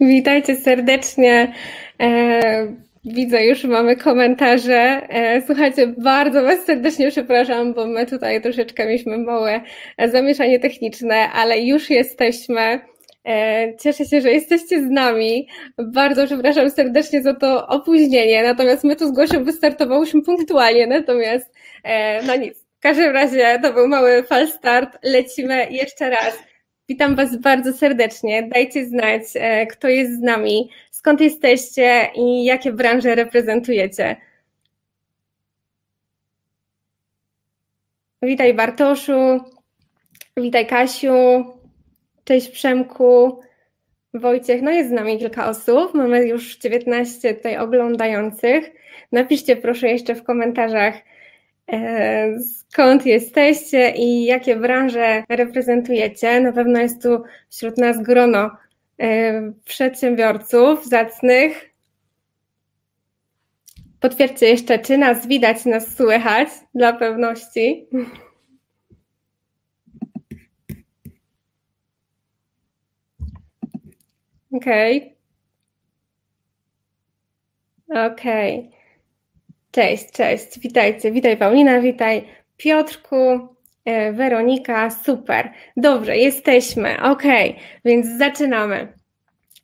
Witajcie serdecznie. E, widzę, już mamy komentarze. E, słuchajcie, bardzo Was serdecznie przepraszam, bo my tutaj troszeczkę mieliśmy małe zamieszanie techniczne, ale już jesteśmy. E, cieszę się, że jesteście z nami. Bardzo przepraszam serdecznie za to opóźnienie. Natomiast my tu z Gosią wystartowałyśmy punktualnie, natomiast no nic. W każdym razie to był mały fal start. Lecimy jeszcze raz. Witam Was bardzo serdecznie. Dajcie znać, e, kto jest z nami, skąd jesteście i jakie branże reprezentujecie. Witaj Bartoszu, witaj Kasiu, cześć Przemku, Wojciech. No jest z nami kilka osób, mamy już 19 tutaj oglądających. Napiszcie proszę jeszcze w komentarzach, E, skąd jesteście i jakie branże reprezentujecie. Na pewno jest tu wśród nas grono przedsiębiorców zacnych. Potwierdźcie jeszcze, czy nas widać, nas słychać, dla pewności. Okej. Okay. Okej. Okay. Cześć, cześć, witajcie, witaj Paulina, witaj Piotrku, Weronika, super. Dobrze, jesteśmy, ok, więc zaczynamy.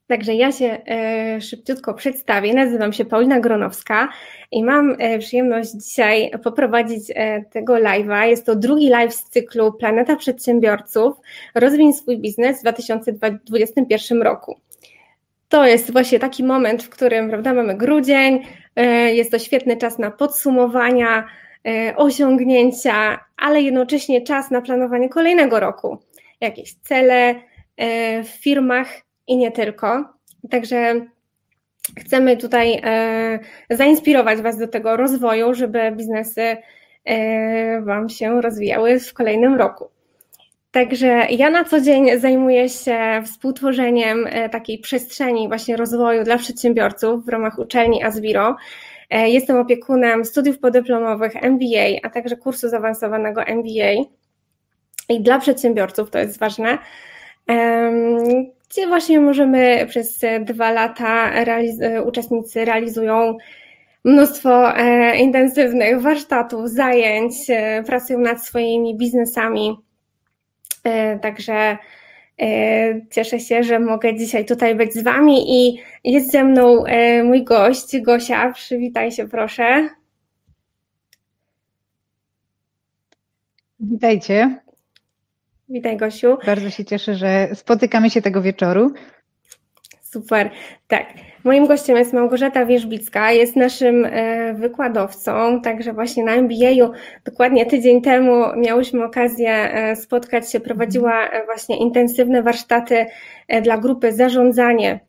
Także ja się e, szybciutko przedstawię. Nazywam się Paulina Gronowska i mam e, przyjemność dzisiaj poprowadzić tego live'a. Jest to drugi live z cyklu Planeta Przedsiębiorców. Rozwin swój biznes w 2021 roku. To jest właśnie taki moment, w którym prawda, mamy grudzień, E, jest to świetny czas na podsumowania, e, osiągnięcia, ale jednocześnie czas na planowanie kolejnego roku. Jakieś cele e, w firmach i nie tylko. Także chcemy tutaj zainspirować Was do tego rozwoju, żeby biznesy Wam się rozwijały w kolejnym roku. Także ja na co dzień zajmuję się współtworzeniem e, takiej przestrzeni właśnie rozwoju dla przedsiębiorców w ramach uczelni Asviro. E, jestem opiekunem studiów podyplomowych MBA, a także kursu zaawansowanego MBA. I dla przedsiębiorców to jest ważne, gdzie właśnie możemy przez dwa lata realiz- uczestnicy realizują mnóstwo e, intensywnych warsztatów, zajęć, pracują nad swoimi biznesami E, także e, cieszę się, że mogę dzisiaj tutaj być z Wami i jest ze mną e, mój gość, Gosia. Przywitaj się proszę. Witajcie. Witaj Gosiu. Bardzo się cieszę, że spotykamy się tego wieczoru. Super. Tak. Moim gościem jest Małgorzata Wierzbicka, jest naszym e, wykładowcą, także właśnie na MBA-u dokładnie tydzień temu miałyśmy okazję e, spotkać się, prowadziła e, właśnie intensywne warsztaty dla grupy Zarządzanie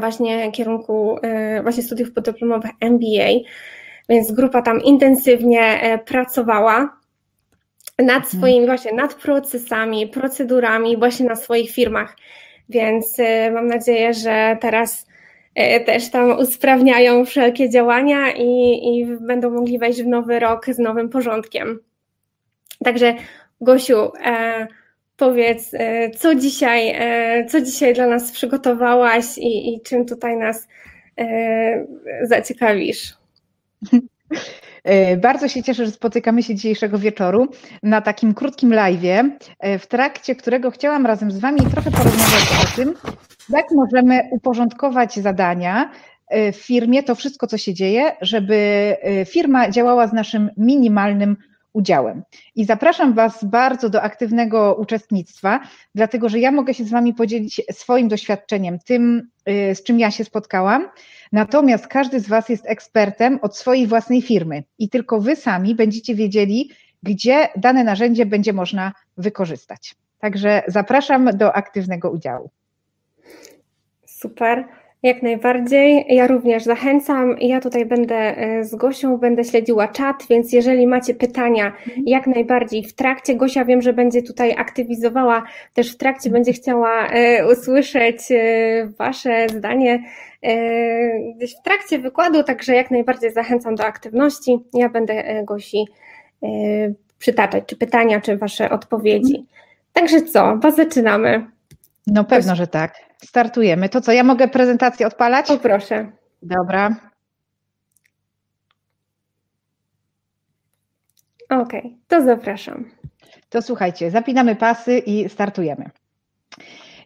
właśnie kierunku właśnie studiów podyplomowych MBA, więc grupa tam intensywnie pracowała nad mhm. swoimi właśnie, nad procesami, procedurami właśnie na swoich firmach. Więc mam nadzieję, że teraz też tam usprawniają wszelkie działania i, i będą mogli wejść w nowy rok z nowym porządkiem. Także Gosiu, e, powiedz, e, co dzisiaj, e, co dzisiaj dla nas przygotowałaś i, i czym tutaj nas e, zaciekawisz? E, bardzo się cieszę, że spotykamy się dzisiejszego wieczoru na takim krótkim live'ie, w trakcie którego chciałam razem z Wami trochę porozmawiać o tym, jak możemy uporządkować zadania e, w firmie, to wszystko, co się dzieje, żeby e, firma działała z naszym minimalnym udziałem. I zapraszam Was bardzo do aktywnego uczestnictwa, dlatego że ja mogę się z Wami podzielić swoim doświadczeniem, tym, e, z czym ja się spotkałam. Natomiast każdy z Was jest ekspertem od swojej własnej firmy i tylko Wy sami będziecie wiedzieli, gdzie dane narzędzie będzie można wykorzystać. Także zapraszam do aktywnego udziału. Super. Jak najbardziej. Ja również zachęcam. Ja tutaj będę e, z Gosią, będę śledziła czat, więc jeżeli macie pytania, mhm. jak najbardziej w trakcie, Gosia wiem, że będzie tutaj aktywizowała, też w trakcie będzie chciała e, usłyszeć e, Wasze zdanie gdzieś w trakcie wykładu, także jak najbardziej zachęcam do aktywności. Ja będę Gosi przytaczać, czy pytania, czy Wasze odpowiedzi. Mhm. Także co, bo zaczynamy. No pewno, że tak. Startujemy. To co, ja mogę prezentację odpalać? Poproszę. Dobra. Okej, okay, to zapraszam. To słuchajcie, zapinamy pasy i startujemy.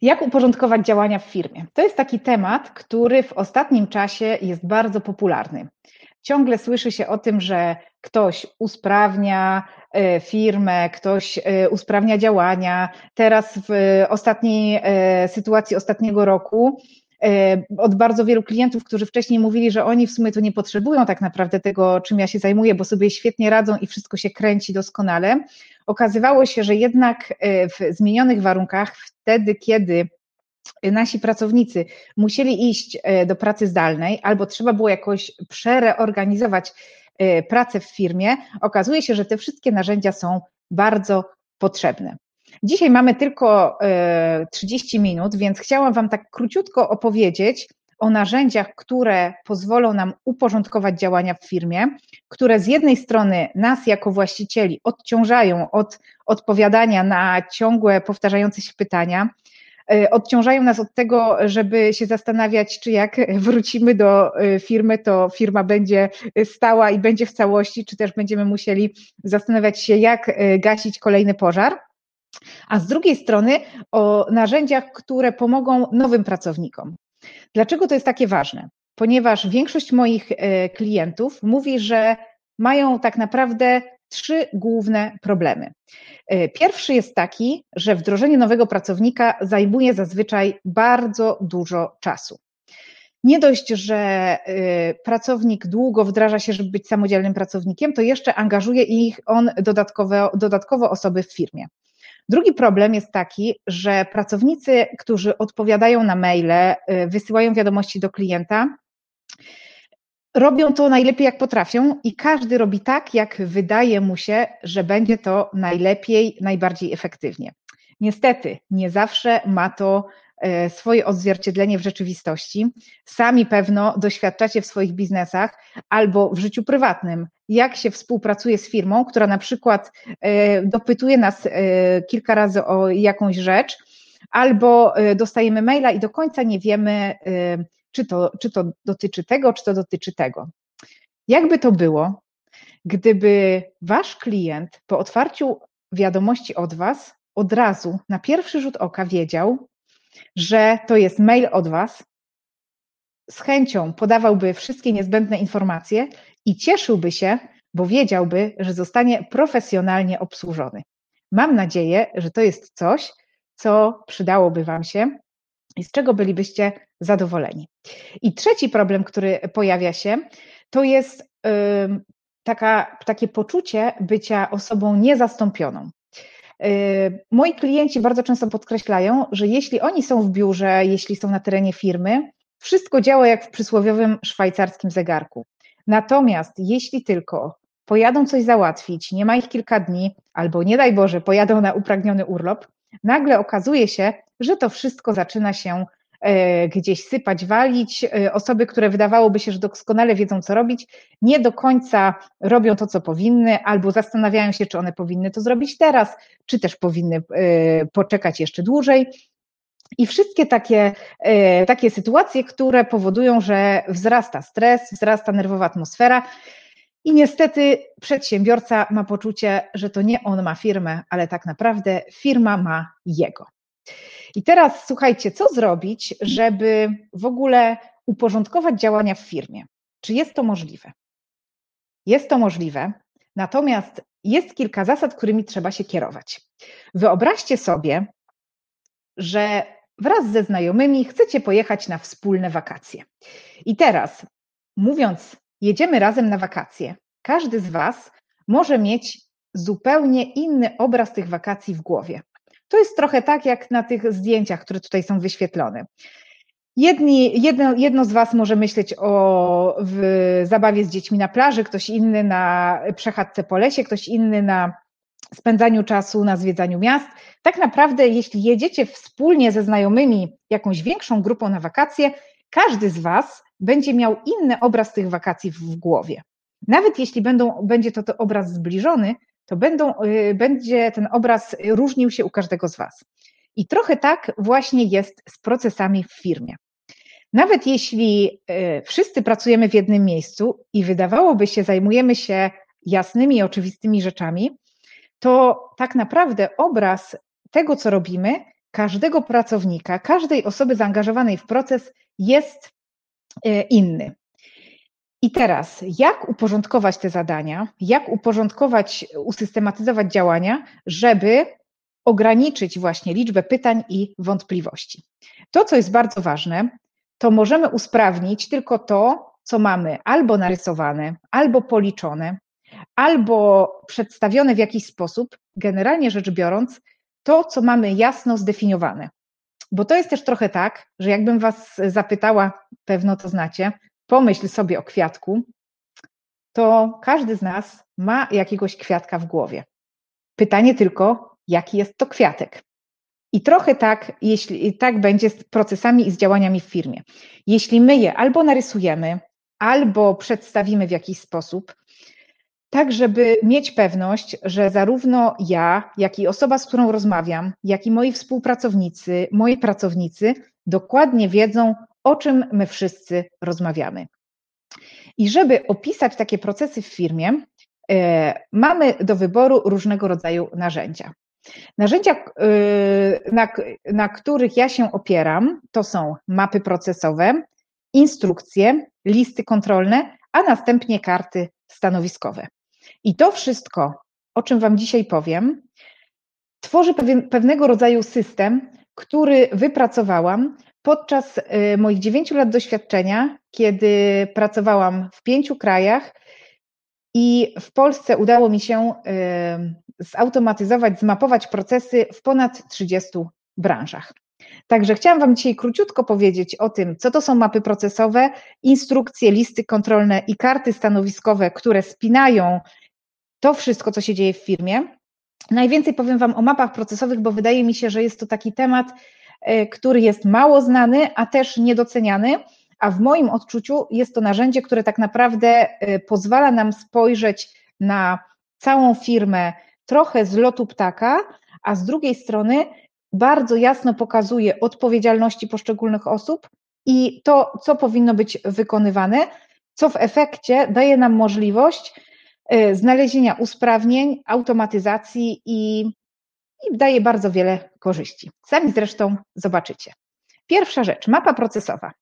Jak uporządkować działania w firmie? To jest taki temat, który w ostatnim czasie jest bardzo popularny. Ciągle słyszy się o tym, że ktoś usprawnia firmę, ktoś e, usprawnia działania. Teraz w ostatniej e, sytuacji ostatniego roku od bardzo wielu klientów, którzy wcześniej mówili, że oni w sumie to nie potrzebują tak naprawdę tego, czym ja się zajmuję, bo sobie świetnie radzą i wszystko się kręci doskonale. Okazywało się, że jednak w zmienionych warunkach, wtedy, kiedy nasi pracownicy musieli iść do pracy zdalnej albo trzeba było jakoś przereorganizować pracę w firmie, okazuje się, że te wszystkie narzędzia są bardzo potrzebne. Dzisiaj mamy tylko 30 y, minut, więc chciałam Wam tak króciutko opowiedzieć o narzędziach, które pozwolą nam uporządkować działania w firmie, które z jednej strony nas jako właścicieli odciążają od odpowiadania na ciągłe, powtarzające się pytania, odciążają nas od tego, żeby się zastanawiać, czy jak wrócimy do e, firmy, to firma będzie stała i będzie w całości, czy też będziemy musieli zastanawiać się, jak e, gasić kolejny pożar. A z drugiej strony o narzędziach, które pomogą nowym pracownikom. Dlaczego to jest takie ważne? Ponieważ większość moich klientów mówi, że mają tak naprawdę trzy główne problemy. E, pierwszy jest taki, że wdrożenie nowego pracownika zajmuje zazwyczaj bardzo dużo czasu. Nie dość, że e, pracownik długo wdraża się, żeby być samodzielnym pracownikiem, to jeszcze angażuje ich on dodatkowo, dodatkowo osoby w firmie. Drugi problem jest taki, że pracownicy, którzy odpowiadają na maile, e, wysyłają wiadomości do klienta, robią to najlepiej jak potrafią i każdy robi tak, jak wydaje mu się, że będzie to najlepiej, najbardziej efektywnie. Niestety, nie zawsze ma to e, swoje odzwierciedlenie w rzeczywistości. Sami pewno doświadczacie w swoich biznesach albo w życiu prywatnym, jak się współpracuje z firmą, która na przykład e, dopytuje nas e, kilka razy o jakąś rzecz, albo dostajemy maila i do końca nie wiemy, czy to, czy to dotyczy tego, czy to dotyczy tego. Jakby to było, gdyby wasz klient po otwarciu wiadomości od was od razu na pierwszy rzut oka wiedział, że to jest mail od was, z chęcią podawałby wszystkie niezbędne informacje i cieszyłby się, bo wiedziałby, że zostanie profesjonalnie obsłużony. Mam nadzieję, że to jest coś, co przydałoby Wam się i z czego bylibyście zadowoleni. I trzeci problem, który pojawia się, to jest taka, takie poczucie bycia osobą niezastąpioną. Moi klienci bardzo często podkreślają, że jeśli oni są w biurze, jeśli są na terenie firmy, wszystko działa jak w przysłowiowym szwajcarskim zegarku. Natomiast jeśli tylko pojadą coś załatwić, nie ma ich kilka dni, albo nie daj Boże, pojadą na upragniony urlop, nagle okazuje się, że to wszystko zaczyna się gdzieś sypać, walić. E, osoby, które wydawałoby się, że doskonale wiedzą, co robić, nie do końca robią to, co powinny, albo zastanawiają się, czy one powinny to zrobić teraz, czy też powinny e, poczekać jeszcze dłużej. I wszystkie takie, takie sytuacje, które powodują, że wzrasta stres, wzrasta nerwowa atmosfera. I niestety przedsiębiorca ma poczucie, że to nie on ma firmę, ale tak naprawdę firma ma jego. I teraz słuchajcie, co zrobić, żeby w ogóle uporządkować działania w firmie? Czy jest to możliwe? Jest to możliwe, natomiast jest kilka zasad, którymi trzeba się kierować. Wyobraźcie sobie, że wraz ze znajomymi chcecie pojechać na wspólne wakacje. I teraz, mówiąc, jedziemy razem na wakacje, każdy z Was może mieć zupełnie inny obraz tych wakacji w głowie. To jest trochę tak jak na tych zdjęciach, które tutaj są wyświetlone. Jedni, jedno, jedno z Was może myśleć o zabawie z dziećmi na plaży, ktoś inny na przechadzce po lesie, ktoś inny na spędzaniu czasu, na zwiedzaniu miast. Tak naprawdę, jeśli jedziecie wspólnie ze znajomymi, jakąś większą grupą na wakacje, każdy z Was będzie miał inny obraz tych wakacji w głowie. Nawet jeśli będą, będzie to, to obraz zbliżony, to będą, y, będzie ten obraz różnił się u każdego z Was. I trochę tak właśnie jest z procesami w firmie. Nawet jeśli y, wszyscy pracujemy w jednym miejscu i wydawałoby się, zajmujemy się jasnymi oczywistymi rzeczami, to tak naprawdę obraz tego, co robimy, każdego pracownika, każdej osoby zaangażowanej w proces jest y, inny. I teraz, jak uporządkować te zadania, jak uporządkować, usystematyzować działania, żeby ograniczyć właśnie liczbę pytań i wątpliwości. To, co jest bardzo ważne, to możemy usprawnić tylko to, co mamy albo narysowane, albo policzone, albo przedstawione w jakiś sposób, generalnie rzecz biorąc, to, co mamy jasno zdefiniowane. Bo to jest też trochę tak, że jakbym Was zapytała, pewno to znacie, pomyśl sobie o kwiatku, to każdy z nas ma jakiegoś kwiatka w głowie. Pytanie tylko, jaki jest to kwiatek. I trochę tak, jeśli tak będzie z procesami i z działaniami w firmie. Jeśli my je albo narysujemy, albo przedstawimy w jakiś sposób, tak żeby mieć pewność, że zarówno ja, jak i osoba, z którą rozmawiam, jak i moi współpracownicy, moi pracownicy dokładnie wiedzą, o czym my wszyscy rozmawiamy. I żeby opisać takie procesy w firmie, e, mamy do wyboru różnego rodzaju narzędzia. Narzędzia, e, na, na których ja się opieram, to są mapy procesowe, instrukcje, listy kontrolne, a następnie karty stanowiskowe. I to wszystko, o czym Wam dzisiaj powiem, tworzy pewien, pewnego rodzaju system, który wypracowałam podczas y, moich dziewięciu lat doświadczenia, kiedy pracowałam w pięciu krajach i w Polsce udało mi się y, zautomatyzować, zmapować procesy w ponad 30 branżach. Także chciałam Wam dzisiaj króciutko powiedzieć o tym, co to są mapy procesowe, instrukcje, listy kontrolne i karty stanowiskowe, które spinają to wszystko, co się dzieje w firmie. Najwięcej powiem Wam o mapach procesowych, bo wydaje mi się, że jest to taki temat, który jest mało znany, a też niedoceniany, a w moim odczuciu jest to narzędzie, które tak naprawdę e, pozwala nam spojrzeć na całą firmę trochę z lotu ptaka, a z drugiej strony bardzo jasno pokazuje odpowiedzialności poszczególnych osób i to, co powinno być wykonywane, co w efekcie daje nam możliwość e, znalezienia usprawnień, automatyzacji i i daje bardzo wiele korzyści. Sami zresztą zobaczycie. Pierwsza rzecz, mapa procesowa.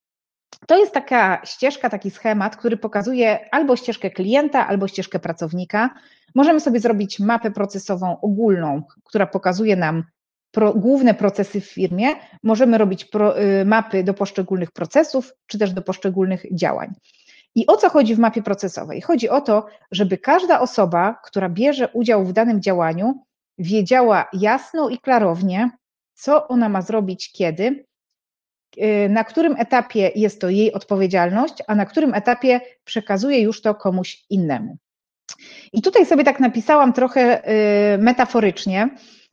To jest taka ścieżka, taki schemat, który pokazuje albo ścieżkę klienta, albo ścieżkę pracownika. Możemy sobie zrobić mapę procesową ogólną, która pokazuje nam pro, główne procesy w firmie. Możemy robić pro, y, mapy do poszczególnych procesów, czy też do poszczególnych działań. I o co chodzi w mapie procesowej? Chodzi o to, żeby każda osoba, która bierze udział w danym działaniu, wiedziała jasno i klarownie, co ona ma zrobić, kiedy, y, na którym etapie jest to jej odpowiedzialność, a na którym etapie przekazuje już to komuś innemu. I tutaj sobie tak napisałam trochę y, metaforycznie,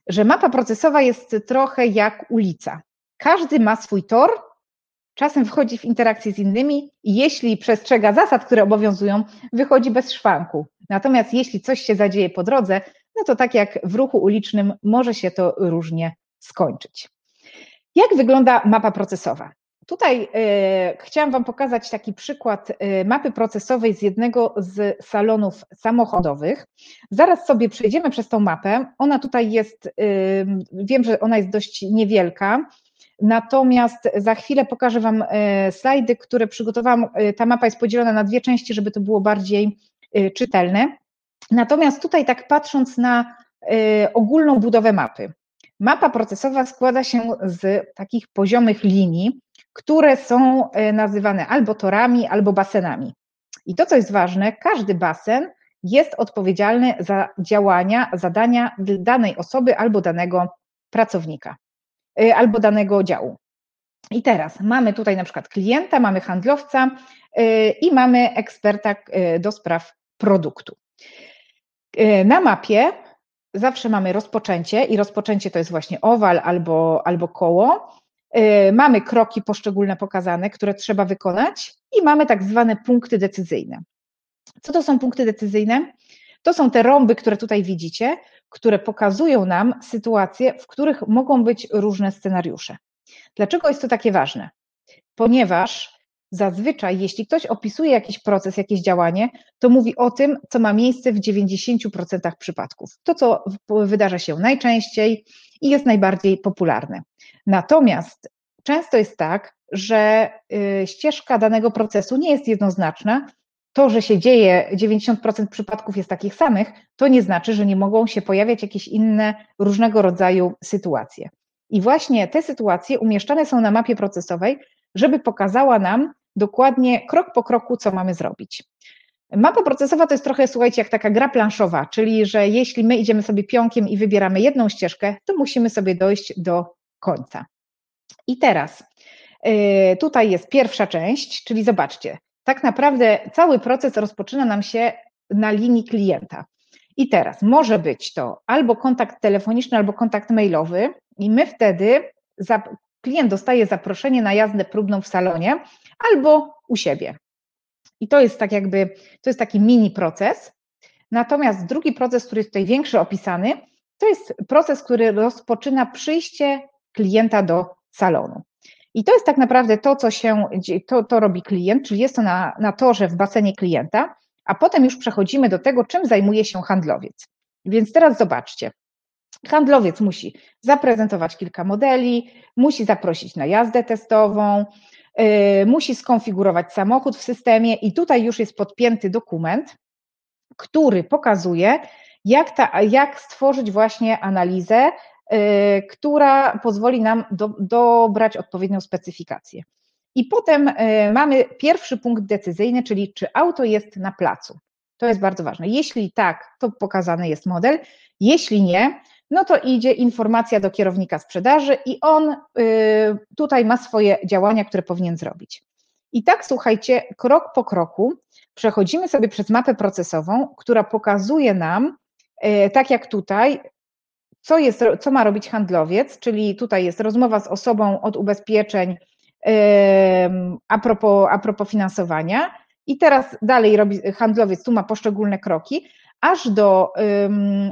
że mapa procesowa jest trochę jak ulica. Każdy ma swój tor, czasem wchodzi w interakcję z innymi i jeśli przestrzega zasad, które obowiązują, wychodzi bez szwanku. Natomiast jeśli coś się zadzieje po drodze, no to tak jak w ruchu ulicznym może się to różnie skończyć. Jak wygląda mapa procesowa? Tutaj y, chciałam Wam pokazać taki przykład y, mapy procesowej z jednego z salonów samochodowych. Zaraz sobie przejdziemy przez tą mapę. Ona tutaj jest, y, wiem, że ona jest dość niewielka, natomiast za chwilę pokażę Wam slajdy, które przygotowałam. Ta mapa jest podzielona na dwie części, żeby to było bardziej czytelne. Natomiast tutaj, tak patrząc na y, ogólną budowę mapy, mapa procesowa składa się z takich poziomych linii, które są y, nazywane albo torami, albo basenami. I to, co jest ważne, każdy basen jest odpowiedzialny za działania, zadania danej osoby albo danego pracownika, y, albo danego działu. I teraz mamy tutaj na przykład klienta, mamy handlowca i mamy eksperta do spraw produktu. Na mapie zawsze mamy rozpoczęcie i rozpoczęcie to jest właśnie owal albo, albo koło. Mamy kroki poszczególne pokazane, które trzeba wykonać i mamy tak zwane punkty decyzyjne. Co to są punkty decyzyjne? To są te rąby, które tutaj widzicie, które pokazują nam sytuacje, w których mogą być różne scenariusze. Dlaczego jest to takie ważne? Ponieważ zazwyczaj, jeśli ktoś opisuje jakiś proces, jakieś działanie, to mówi o tym, co ma miejsce w 90% przypadków. To, co wydarza się najczęściej i jest najbardziej popularne. Natomiast często jest tak, że y, ścieżka danego procesu nie jest jednoznaczna. To, że się dzieje 90% przypadków jest takich samych, to nie znaczy, że nie mogą się pojawiać jakieś inne różnego rodzaju sytuacje. I właśnie te sytuacje umieszczane są na mapie procesowej, żeby pokazała nam dokładnie krok po kroku, co mamy zrobić. Mapa procesowa to jest trochę, słuchajcie, jak taka gra planszowa, czyli że jeśli my idziemy sobie pionkiem i wybieramy jedną ścieżkę, to musimy sobie dojść do końca. I teraz y, tutaj jest pierwsza część, czyli zobaczcie, tak naprawdę cały proces rozpoczyna nam się na linii klienta. I teraz może być to albo kontakt telefoniczny, albo kontakt mailowy, i my wtedy, klient dostaje zaproszenie na jazdę próbną w salonie albo u siebie. I to jest tak jakby, to jest taki mini proces. Natomiast drugi proces, który jest tutaj większy opisany, to jest proces, który rozpoczyna przyjście klienta do salonu. I to jest tak naprawdę to, co się, to, to robi klient, czyli jest to na, na torze w basenie klienta, a potem już przechodzimy do tego, czym zajmuje się handlowiec. Więc teraz zobaczcie. Handlowiec musi zaprezentować kilka modeli, musi zaprosić na jazdę testową, musi skonfigurować samochód w systemie i tutaj już jest podpięty dokument, który pokazuje, jak, ta, jak stworzyć właśnie analizę, yy, która pozwoli nam do, dobrać odpowiednią specyfikację. I potem yy, mamy pierwszy punkt decyzyjny, czyli czy auto jest na placu. To jest bardzo ważne. Jeśli tak, to pokazany jest model. Jeśli nie, no to idzie informacja do kierownika sprzedaży i on y, tutaj ma swoje działania, które powinien zrobić. I tak, słuchajcie, krok po kroku przechodzimy sobie przez mapę procesową, która pokazuje nam, y, tak jak tutaj, co, jest, co ma robić handlowiec, czyli tutaj jest rozmowa z osobą od ubezpieczeń a propos, a propos finansowania. I teraz dalej robi handlowiec, tu ma poszczególne kroki, aż do,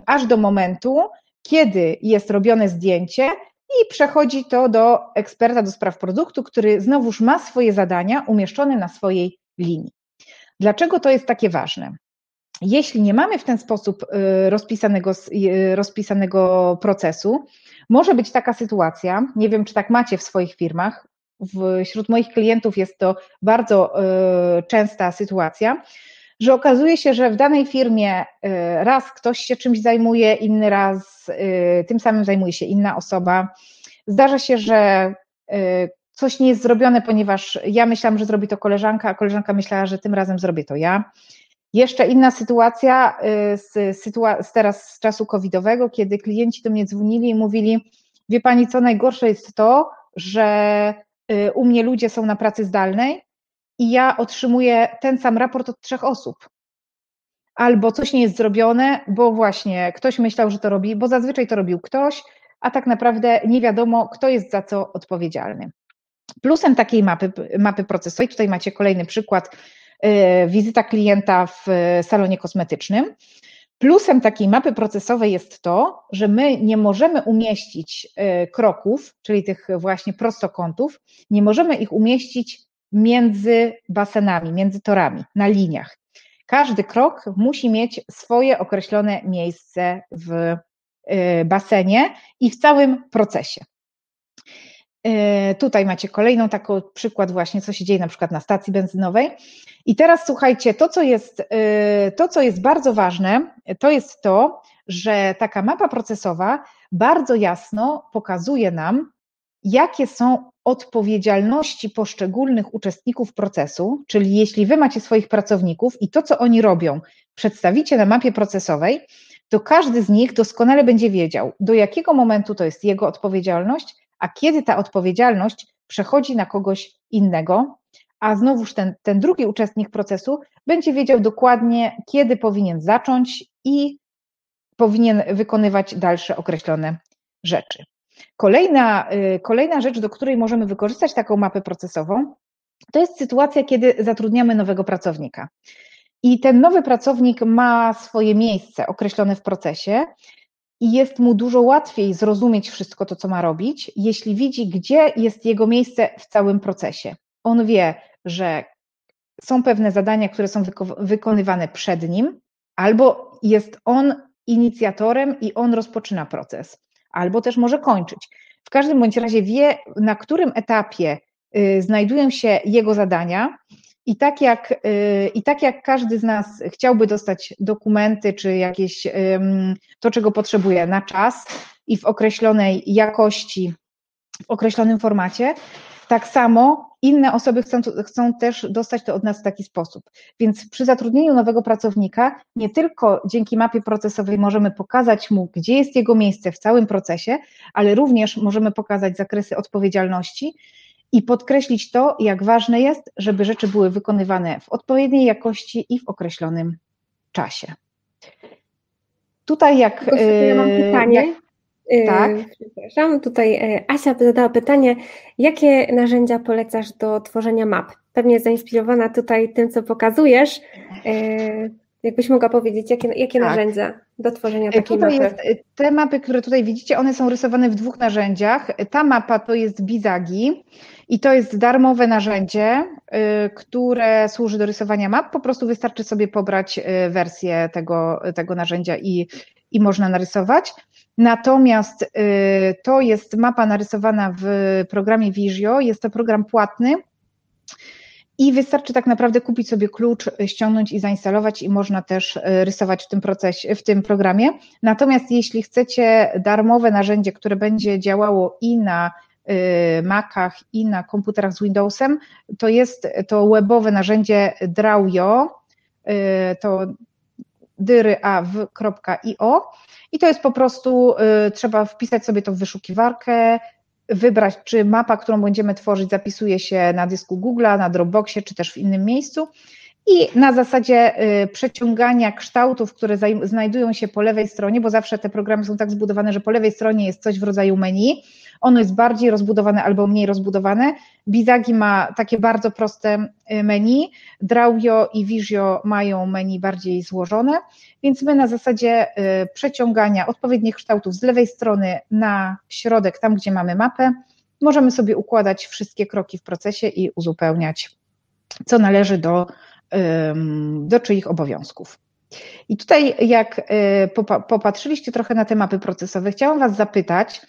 aż do momentu, kiedy jest robione zdjęcie i przechodzi to do eksperta do spraw produktu, który znowuż ma swoje zadania umieszczone na swojej linii. Dlaczego to jest takie ważne? Jeśli nie mamy w ten sposób y, rozpisanego, y, rozpisanego procesu, może być taka sytuacja, nie wiem, czy tak macie w swoich firmach, wśród moich klientów jest to bardzo y, częsta sytuacja, że okazuje się, że w danej firmie y, raz ktoś się czymś zajmuje, inny raz y, tym samym zajmuje się inna osoba. Zdarza się, że y, coś nie jest zrobione, ponieważ ja myślałam, że zrobi to koleżanka, a koleżanka myślała, że tym razem zrobię to ja. Jeszcze inna sytuacja z, sytua z teraz z czasu covidowego, kiedy klienci do mnie dzwonili i mówili, wie pani co, najgorsze jest to, że u mnie ludzie są na pracy zdalnej i ja otrzymuję ten sam raport od trzech osób. Albo coś nie jest zrobione, bo właśnie ktoś myślał, że to robi, bo zazwyczaj to robił ktoś, a tak naprawdę nie wiadomo, kto jest za co odpowiedzialny. Plusem takiej mapy, mapy procesowej, tutaj macie kolejny przykład, yy, wizyta klienta w salonie kosmetycznym. Plusem takiej mapy procesowej jest to, że my nie możemy umieścić yy, kroków, czyli tych właśnie prostokątów, nie możemy ich umieścić między basenami, między torami, na liniach. Każdy krok musi mieć swoje określone miejsce w y, basenie i w całym procesie. Y, tutaj macie kolejną taką przykład właśnie, co się dzieje na przykład na stacji benzynowej. I teraz słuchajcie, to co jest, y, to, co jest bardzo ważne, to jest to, że taka mapa procesowa bardzo jasno pokazuje nam, jakie są odpowiedzialności poszczególnych uczestników procesu, czyli jeśli wy macie swoich pracowników i to, co oni robią, przedstawicie na mapie procesowej, to każdy z nich doskonale będzie wiedział, do jakiego momentu to jest jego odpowiedzialność, a kiedy ta odpowiedzialność przechodzi na kogoś innego, a znowuż ten, ten drugi uczestnik procesu będzie wiedział dokładnie, kiedy powinien zacząć i powinien wykonywać dalsze określone rzeczy. Kolejna, y, kolejna rzecz, do której możemy wykorzystać taką mapę procesową, to jest sytuacja, kiedy zatrudniamy nowego pracownika. I ten nowy pracownik ma swoje miejsce określone w procesie i jest mu dużo łatwiej zrozumieć wszystko to, co ma robić, jeśli widzi, gdzie jest jego miejsce w całym procesie. On wie, że są pewne zadania, które są wykonywane przed nim, albo jest on inicjatorem i on rozpoczyna proces, albo też może kończyć. W każdym bądź razie wie, na którym etapie y, znajdują się jego zadania. I tak, jak, y, I tak jak każdy z nas chciałby dostać dokumenty czy jakieś to, czego potrzebuje na czas i w określonej jakości, w określonym formacie, tak samo inne osoby chcą, chcą też dostać to od nas w taki sposób. Więc przy zatrudnieniu nowego pracownika nie tylko dzięki mapie procesowej możemy pokazać mu, gdzie jest jego miejsce w całym procesie, ale również możemy pokazać zakresy odpowiedzialności i podkreślić to, jak ważne jest, żeby rzeczy były wykonywane w odpowiedniej jakości i w określonym czasie. Tutaj jak. Ja mam e, pytanie. Jak, tak. Yy, przepraszam, tutaj e, Asia zadała pytanie, jakie narzędzia polecasz do tworzenia map? Pewnie zainspirowana tutaj tym, co pokazujesz. E, jakbyś mogła powiedzieć, jakie, jakie tak. narzędzia do tworzenia takiej tutaj mapy? Jest, te mapy, które tutaj widzicie, one są rysowane w dwóch narzędziach. Ta mapa to jest Bizagi i to jest darmowe narzędzie, które służy do rysowania map. Po prostu wystarczy sobie pobrać wersję tego, tego narzędzia i, i można narysować. Natomiast y, to jest mapa narysowana w programie Visio, jest to program płatny i wystarczy tak naprawdę kupić sobie klucz, ściągnąć i zainstalować i można też y, rysować w tym procesie, w tym programie. Natomiast jeśli chcecie darmowe narzędzie, które będzie działało i na y, Macach i na komputerach z Windowsem, to jest to webowe narzędzie Drawio, to dyryaw.io i to jest po prostu, y, trzeba wpisać sobie to w wyszukiwarkę, wybrać, czy mapa, którą będziemy tworzyć, zapisuje się na dysku Google'a, na Dropboxie, czy też w innym miejscu. I na zasadzie y, przeciągania kształtów, które znajdują się po lewej stronie, bo zawsze te programy są tak zbudowane, że po lewej stronie jest coś w rodzaju menu, ono jest bardziej rozbudowane albo mniej rozbudowane. Bizagi ma takie bardzo proste y, menu, Drawio i Visio mają menu bardziej złożone, więc my na zasadzie y, przeciągania odpowiednich kształtów z lewej strony na środek, tam gdzie mamy mapę, możemy sobie układać wszystkie kroki w procesie i uzupełniać, co należy do, do czyich obowiązków. I tutaj, jak y, popatrzyliście trochę na te mapy procesowe, chciałam Was zapytać,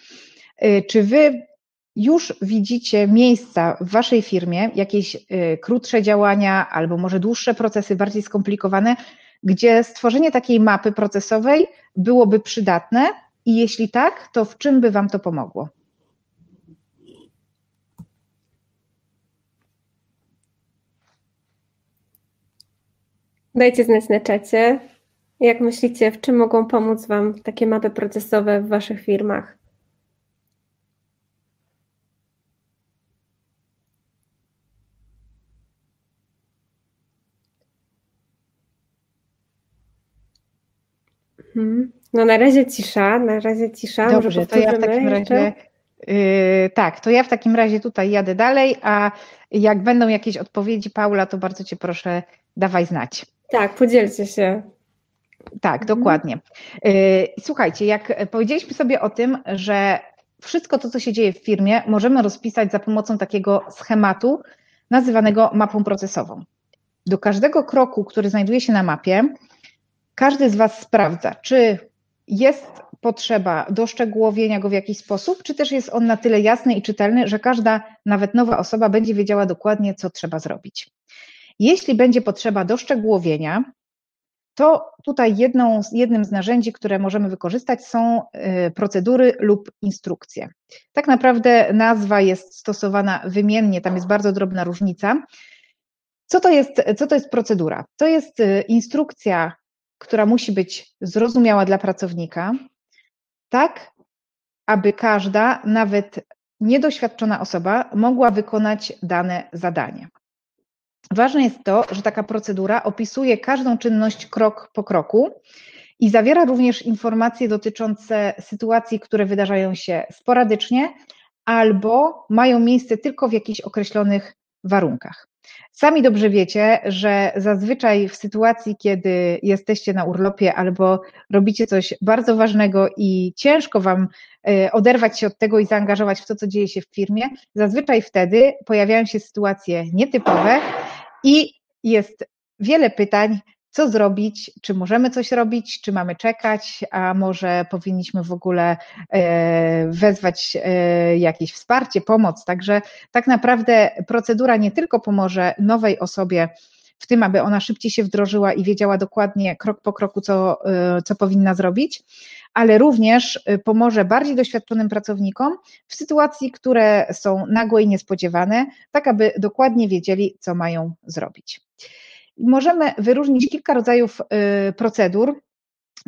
Y, czy wy już widzicie miejsca w waszej firmie, jakieś y, krótsze działania albo może dłuższe procesy, bardziej skomplikowane, gdzie stworzenie takiej mapy procesowej byłoby przydatne i jeśli tak, to w czym by wam to pomogło? Dajcie znać na czacie. Jak myślicie, w czym mogą pomóc Wam takie mapy procesowe w Waszych firmach? Mhm. No na razie cisza, na razie cisza. Dobrze, to ja w takim razie. Yy, tak, to ja w takim razie tutaj jadę dalej, a jak będą jakieś odpowiedzi, Paula, to bardzo Cię proszę, dawaj znać. Tak, podzielcie się. Tak, mhm. dokładnie. Yy, słuchajcie, jak powiedzieliśmy sobie o tym, że wszystko to, co się dzieje w firmie, możemy rozpisać za pomocą takiego schematu nazywanego mapą procesową. Do każdego kroku, który znajduje się na mapie, każdy z Was sprawdza, czy jest potrzeba doszczegółowienia go w jakiś sposób, czy też jest on na tyle jasny i czytelny, że każda, nawet nowa osoba, będzie wiedziała dokładnie, co trzeba zrobić. Jeśli będzie potrzeba doszczegółowienia, to tutaj jedną, jednym z narzędzi, które możemy wykorzystać, są y, procedury lub instrukcje. Tak naprawdę nazwa jest stosowana wymiennie, tam jest bardzo drobna różnica. Co to jest, co to jest procedura? To jest y, instrukcja która musi być zrozumiała dla pracownika, tak aby każda, nawet niedoświadczona osoba mogła wykonać dane zadanie. Ważne jest to, że taka procedura opisuje każdą czynność krok po kroku i zawiera również informacje dotyczące sytuacji, które wydarzają się sporadycznie albo mają miejsce tylko w jakichś określonych warunkach. Sami dobrze wiecie, że zazwyczaj w sytuacji, kiedy jesteście na urlopie albo robicie coś bardzo ważnego i ciężko Wam e, oderwać się od tego i zaangażować w to, co dzieje się w firmie, zazwyczaj wtedy pojawiają się sytuacje nietypowe i jest wiele pytań, co zrobić, czy możemy coś robić, czy mamy czekać, a może powinniśmy w ogóle e, wezwać e, jakieś wsparcie, pomoc. Także tak naprawdę procedura nie tylko pomoże nowej osobie w tym, aby ona szybciej się wdrożyła i wiedziała dokładnie krok po kroku, co, e, co powinna zrobić, ale również pomoże bardziej doświadczonym pracownikom w sytuacji, które są nagłe i niespodziewane, tak aby dokładnie wiedzieli, co mają zrobić. Możemy wyróżnić kilka rodzajów y, procedur.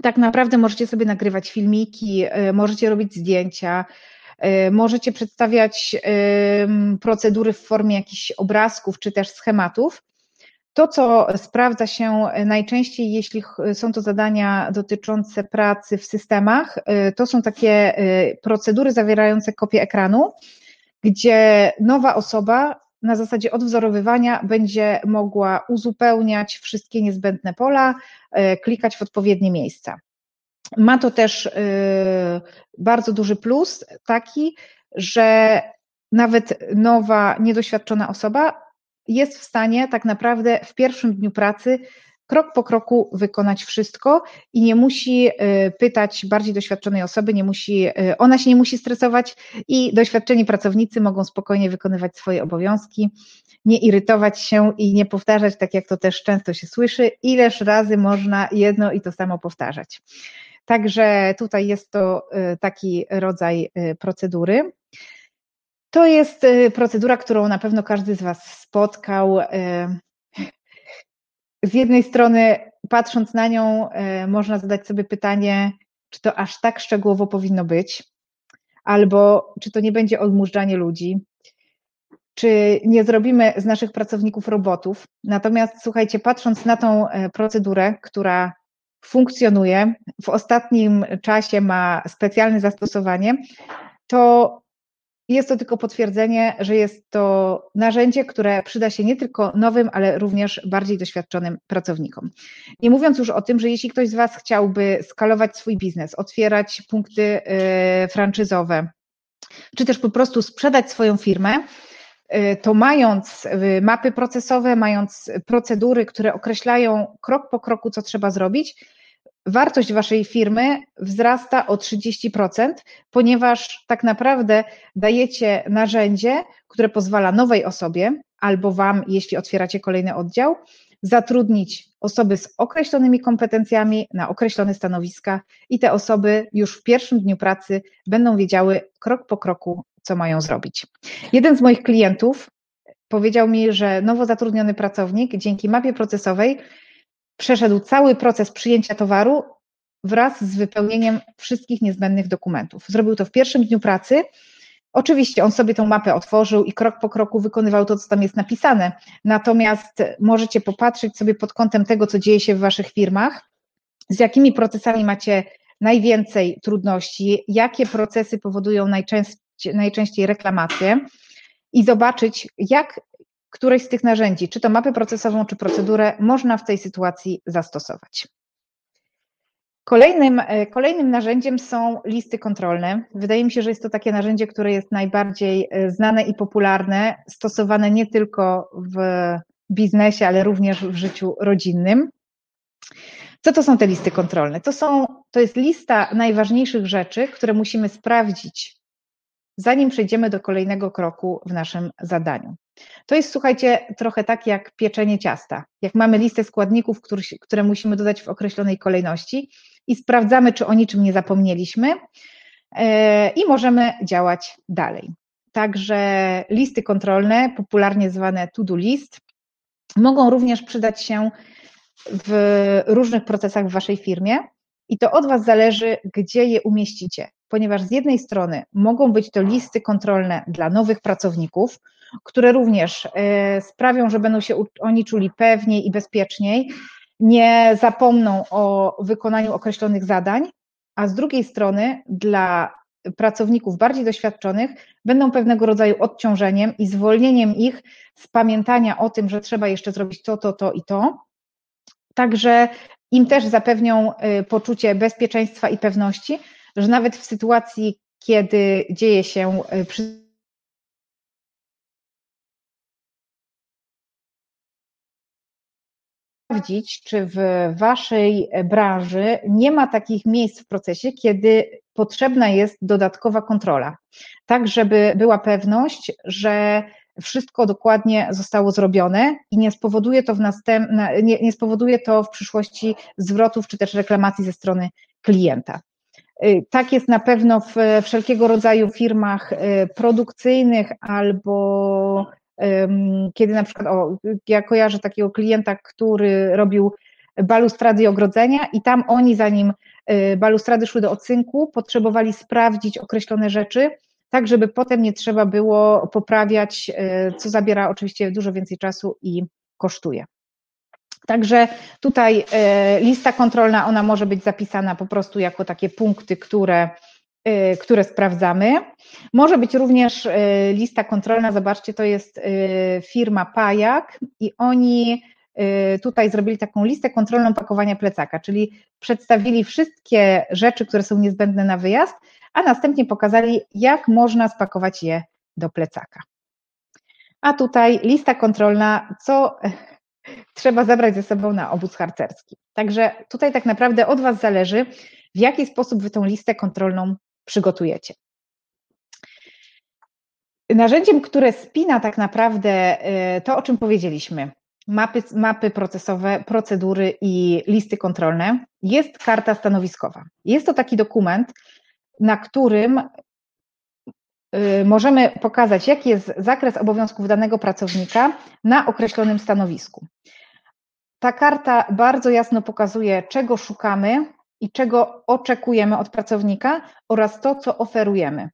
Tak naprawdę możecie sobie nagrywać filmiki, y, możecie robić zdjęcia, y, możecie przedstawiać procedury w formie jakichś obrazków czy też schematów. To, co sprawdza się najczęściej, jeśli są to zadania dotyczące pracy w systemach, to są takie procedury zawierające kopię ekranu, gdzie nowa osoba na zasadzie odwzorowywania będzie mogła uzupełniać wszystkie niezbędne pola, e, klikać w odpowiednie miejsca. Ma to też bardzo duży plus taki, że nawet nowa, niedoświadczona osoba jest w stanie tak naprawdę w pierwszym dniu pracy krok po kroku wykonać wszystko i nie musi y, pytać bardziej doświadczonej osoby, nie musi, y, ona się nie musi stresować i doświadczeni pracownicy mogą spokojnie wykonywać swoje obowiązki, nie irytować się i nie powtarzać, tak jak to też często się słyszy, ileż razy można jedno i to samo powtarzać. Także tutaj jest to y, taki rodzaj procedury. To jest procedura, którą na pewno każdy z Was spotkał z jednej strony, patrząc na nią, e, można zadać sobie pytanie, czy to aż tak szczegółowo powinno być, albo czy to nie będzie odmurzanie ludzi, czy nie zrobimy z naszych pracowników robotów. Natomiast słuchajcie, patrząc na tą procedurę, która funkcjonuje, w ostatnim czasie ma specjalne zastosowanie, to jest to tylko potwierdzenie, że jest to narzędzie, które przyda się nie tylko nowym, ale również bardziej doświadczonym pracownikom. Nie mówiąc już o tym, że jeśli ktoś z Was chciałby skalować swój biznes, otwierać punkty y, franczyzowe, czy też po prostu sprzedać swoją firmę, y, to mając y, mapy procesowe, mając procedury, które określają krok po kroku, co trzeba zrobić, wartość waszej firmy wzrasta o 30%, ponieważ tak naprawdę dajecie narzędzie, które pozwala nowej osobie albo wam, jeśli otwieracie kolejny oddział, zatrudnić osoby z określonymi kompetencjami na określone stanowiska i te osoby już w pierwszym dniu pracy będą wiedziały krok po kroku, co mają zrobić. Jeden z moich klientów powiedział mi, że nowo zatrudniony pracownik dzięki mapie procesowej przeszedł cały proces przyjęcia towaru wraz z wypełnieniem wszystkich niezbędnych dokumentów. Zrobił to w pierwszym dniu pracy. Oczywiście on sobie tą mapę otworzył i krok po kroku wykonywał to, co tam jest napisane. Natomiast możecie popatrzeć sobie pod kątem tego, co dzieje się w waszych firmach, z jakimi procesami macie najwięcej trudności, jakie procesy powodują najczęściej, najczęściej reklamacje i zobaczyć, jak któreś z tych narzędzi, czy to mapę procesową, czy procedurę, można w tej sytuacji zastosować. Kolejnym, e, kolejnym narzędziem są listy kontrolne. Wydaje mi się, że jest to takie narzędzie, które jest najbardziej e, znane i popularne, stosowane nie tylko w biznesie, ale również w życiu rodzinnym. Co to są te listy kontrolne? To, są, to jest lista najważniejszych rzeczy, które musimy sprawdzić, zanim przejdziemy do kolejnego kroku w naszym zadaniu. To jest, słuchajcie, trochę tak jak pieczenie ciasta. Jak mamy listę składników, które musimy dodać w określonej kolejności i sprawdzamy, czy o niczym nie zapomnieliśmy e, i możemy działać dalej. Także listy kontrolne, popularnie zwane to-do list, mogą również przydać się w różnych procesach w Waszej firmie i to od Was zależy, gdzie je umieścicie. ponieważ z jednej strony mogą być to listy kontrolne dla nowych pracowników, które również e, sprawią, że będą się oni czuli pewniej i bezpieczniej, nie zapomną o wykonaniu określonych zadań, a z drugiej strony dla pracowników bardziej doświadczonych będą pewnego rodzaju odciążeniem i zwolnieniem ich z pamiętania o tym, że trzeba jeszcze zrobić to, to, to i to. Także im też zapewnią y, poczucie bezpieczeństwa i pewności, że nawet w sytuacji, kiedy dzieje się y, przy sprawdzić, czy w Waszej branży nie ma takich miejsc w procesie, kiedy potrzebna jest dodatkowa kontrola, tak żeby była pewność, że wszystko dokładnie zostało zrobione i nie spowoduje to w nie, nie spowoduje to w przyszłości zwrotów czy też reklamacji ze strony klienta. Y, tak jest na pewno w wszelkiego rodzaju firmach y, produkcyjnych albo kiedy na przykład, o, ja kojarzę takiego klienta, który robił balustrady i ogrodzenia i tam oni zanim y, balustrady szły do ocynku, potrzebowali sprawdzić określone rzeczy, tak żeby potem nie trzeba było poprawiać, y, co zabiera oczywiście dużo więcej czasu i kosztuje. Także tutaj y, lista kontrolna, ona może być zapisana po prostu jako takie punkty, które które sprawdzamy. Może być również y, lista kontrolna, zobaczcie, to jest y, firma Pajak i oni tutaj zrobili taką listę kontrolną pakowania plecaka, czyli przedstawili wszystkie rzeczy, które są niezbędne na wyjazd, a następnie pokazali, jak można spakować je do plecaka. A tutaj lista kontrolna, co trzeba zabrać ze sobą na obóz harcerski. Także tutaj tak naprawdę od Was zależy, w jaki sposób Wy tą listę kontrolną przygotujecie. Narzędziem, które spina tak naprawdę y, to, o czym powiedzieliśmy, mapy, mapy procesowe, procedury i listy kontrolne, jest karta stanowiskowa. Jest to taki dokument, na którym y, możemy pokazać, jaki jest zakres obowiązków danego pracownika na określonym stanowisku. Ta karta bardzo jasno pokazuje, czego szukamy, i czego oczekujemy od pracownika oraz to, co oferujemy.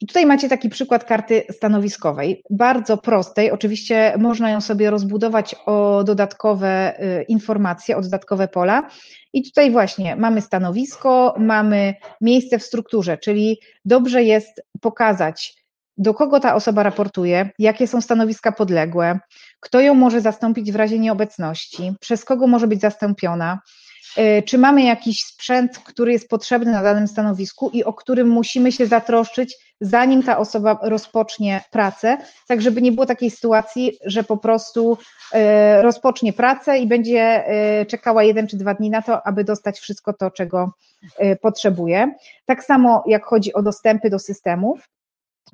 I tutaj macie taki przykład karty stanowiskowej, bardzo prostej. Oczywiście można ją sobie rozbudować o dodatkowe y, informacje, o dodatkowe pola. I tutaj właśnie mamy stanowisko, mamy miejsce w strukturze, czyli dobrze jest pokazać, do kogo ta osoba raportuje, jakie są stanowiska podległe, kto ją może zastąpić w razie nieobecności, przez kogo może być zastąpiona, czy mamy jakiś sprzęt, który jest potrzebny na danym stanowisku i o którym musimy się zatroszczyć, zanim ta osoba rozpocznie pracę, tak żeby nie było takiej sytuacji, że po prostu e, rozpocznie pracę i będzie e, czekała jeden czy dwa dni na to, aby dostać wszystko to, czego potrzebuje. Tak samo jak chodzi o dostępy do systemów.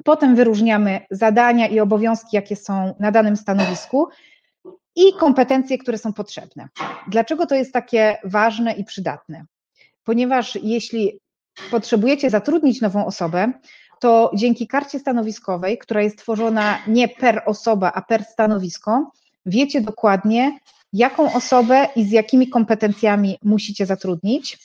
Potem wyróżniamy zadania i obowiązki, jakie są na danym stanowisku i kompetencje, które są potrzebne. Dlaczego to jest takie ważne i przydatne? Ponieważ jeśli potrzebujecie zatrudnić nową osobę, to dzięki karcie stanowiskowej, która jest tworzona nie per osoba, a per stanowisko, wiecie dokładnie, jaką osobę i z jakimi kompetencjami musicie zatrudnić.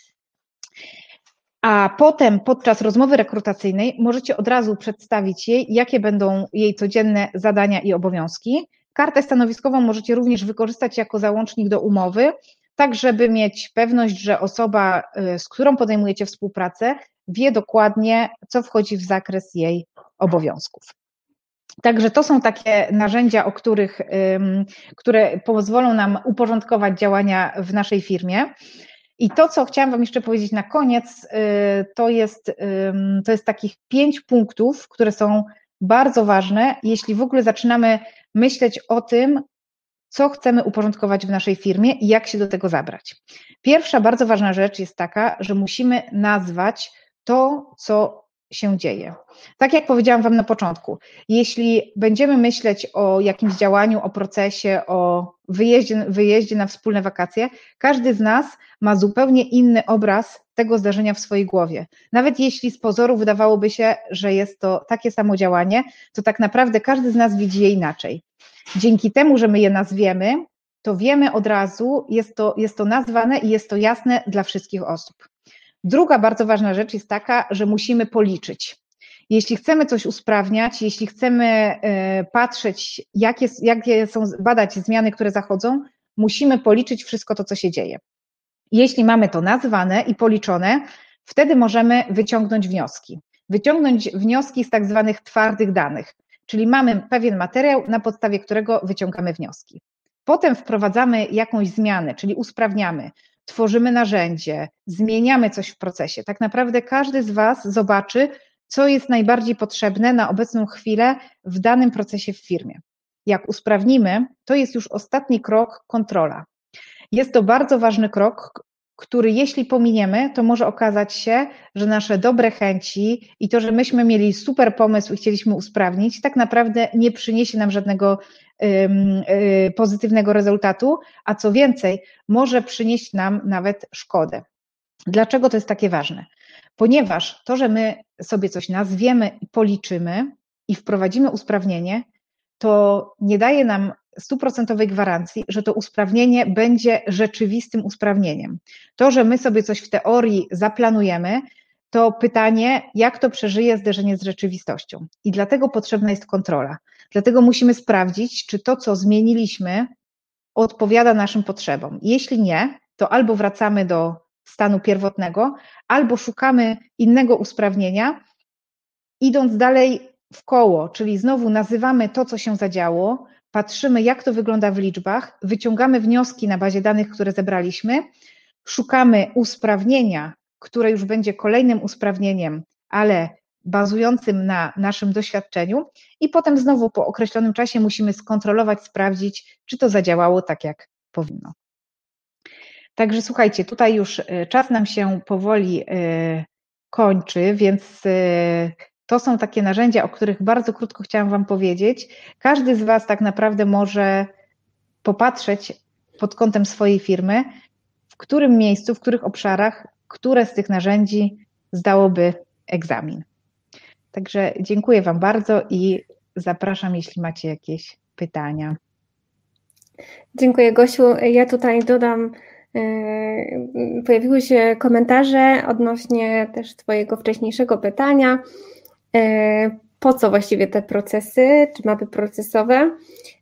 A potem podczas rozmowy rekrutacyjnej możecie od razu przedstawić jej, jakie będą jej codzienne zadania i obowiązki, Kartę stanowiskową możecie również wykorzystać jako załącznik do umowy, tak żeby mieć pewność, że osoba, y, z którą podejmujecie współpracę, wie dokładnie, co wchodzi w zakres jej obowiązków. Także to są takie narzędzia, o których, które pozwolą nam uporządkować działania w naszej firmie. I to, co chciałam Wam jeszcze powiedzieć na koniec, y, to jest, to jest takich pięć punktów, które są bardzo ważne, jeśli w ogóle zaczynamy myśleć o tym, co chcemy uporządkować w naszej firmie i jak się do tego zabrać. Pierwsza bardzo ważna rzecz jest taka, że musimy nazwać to, co się dzieje. Tak jak powiedziałam Wam na początku, jeśli będziemy myśleć o jakimś działaniu, o procesie, o wyjeździe, wyjeździe na wspólne wakacje, każdy z nas ma zupełnie inny obraz tego zdarzenia w swojej głowie. Nawet jeśli z pozoru wydawałoby się, że jest to takie samo działanie, to tak naprawdę każdy z nas widzi je inaczej. Dzięki temu, że my je nazwiemy, to wiemy od razu, jest to, jest to nazwane i jest to jasne dla wszystkich osób. Druga bardzo ważna rzecz jest taka, że musimy policzyć. Jeśli chcemy coś usprawniać, jeśli chcemy e, patrzeć, jakie, jakie są, badać zmiany, które zachodzą, musimy policzyć wszystko to, co się dzieje. Jeśli mamy to nazwane i policzone, wtedy możemy wyciągnąć wnioski. Wyciągnąć wnioski z tak zwanych twardych danych, czyli mamy pewien materiał, na podstawie którego wyciągamy wnioski. Potem wprowadzamy jakąś zmianę, czyli usprawniamy, tworzymy narzędzie, zmieniamy coś w procesie. Tak naprawdę każdy z Was zobaczy, co jest najbardziej potrzebne na obecną chwilę w danym procesie w firmie. Jak usprawnimy, to jest już ostatni krok kontrola. Jest to bardzo ważny krok, który jeśli pominiemy, to może okazać się, że nasze dobre chęci i to, że myśmy mieli super pomysł i chcieliśmy usprawnić, tak naprawdę nie przyniesie nam żadnego y, pozytywnego rezultatu, a co więcej, może przynieść nam nawet szkodę. Dlaczego to jest takie ważne? Ponieważ to, że my sobie coś nazwiemy i policzymy i wprowadzimy usprawnienie, to nie daje nam stuprocentowej gwarancji, że to usprawnienie będzie rzeczywistym usprawnieniem. To, że my sobie coś w teorii zaplanujemy, to pytanie, jak to przeżyje zderzenie z rzeczywistością. I dlatego potrzebna jest kontrola. Dlatego musimy sprawdzić, czy to, co zmieniliśmy, odpowiada naszym potrzebom. Jeśli nie, to albo wracamy do stanu pierwotnego, albo szukamy innego usprawnienia, idąc dalej w koło, czyli znowu nazywamy to, co się zadziało, patrzymy, jak to wygląda w liczbach, wyciągamy wnioski na bazie danych, które zebraliśmy, szukamy usprawnienia, które już będzie kolejnym usprawnieniem, ale bazującym na naszym doświadczeniu, i potem znowu po określonym czasie musimy skontrolować, sprawdzić, czy to zadziałało tak, jak powinno. Także słuchajcie, tutaj już y, czas nam się powoli y, kończy, więc y, to są takie narzędzia, o których bardzo krótko chciałam Wam powiedzieć. Każdy z Was tak naprawdę może popatrzeć pod kątem swojej firmy, w którym miejscu, w których obszarach, które z tych narzędzi zdałoby egzamin. Także dziękuję Wam bardzo i zapraszam, jeśli macie jakieś pytania. Dziękuję, Gosiu. Ja tutaj dodam e, pojawiły się komentarze odnośnie też Twojego wcześniejszego pytania. E, po co właściwie te procesy, czy mapy procesowe.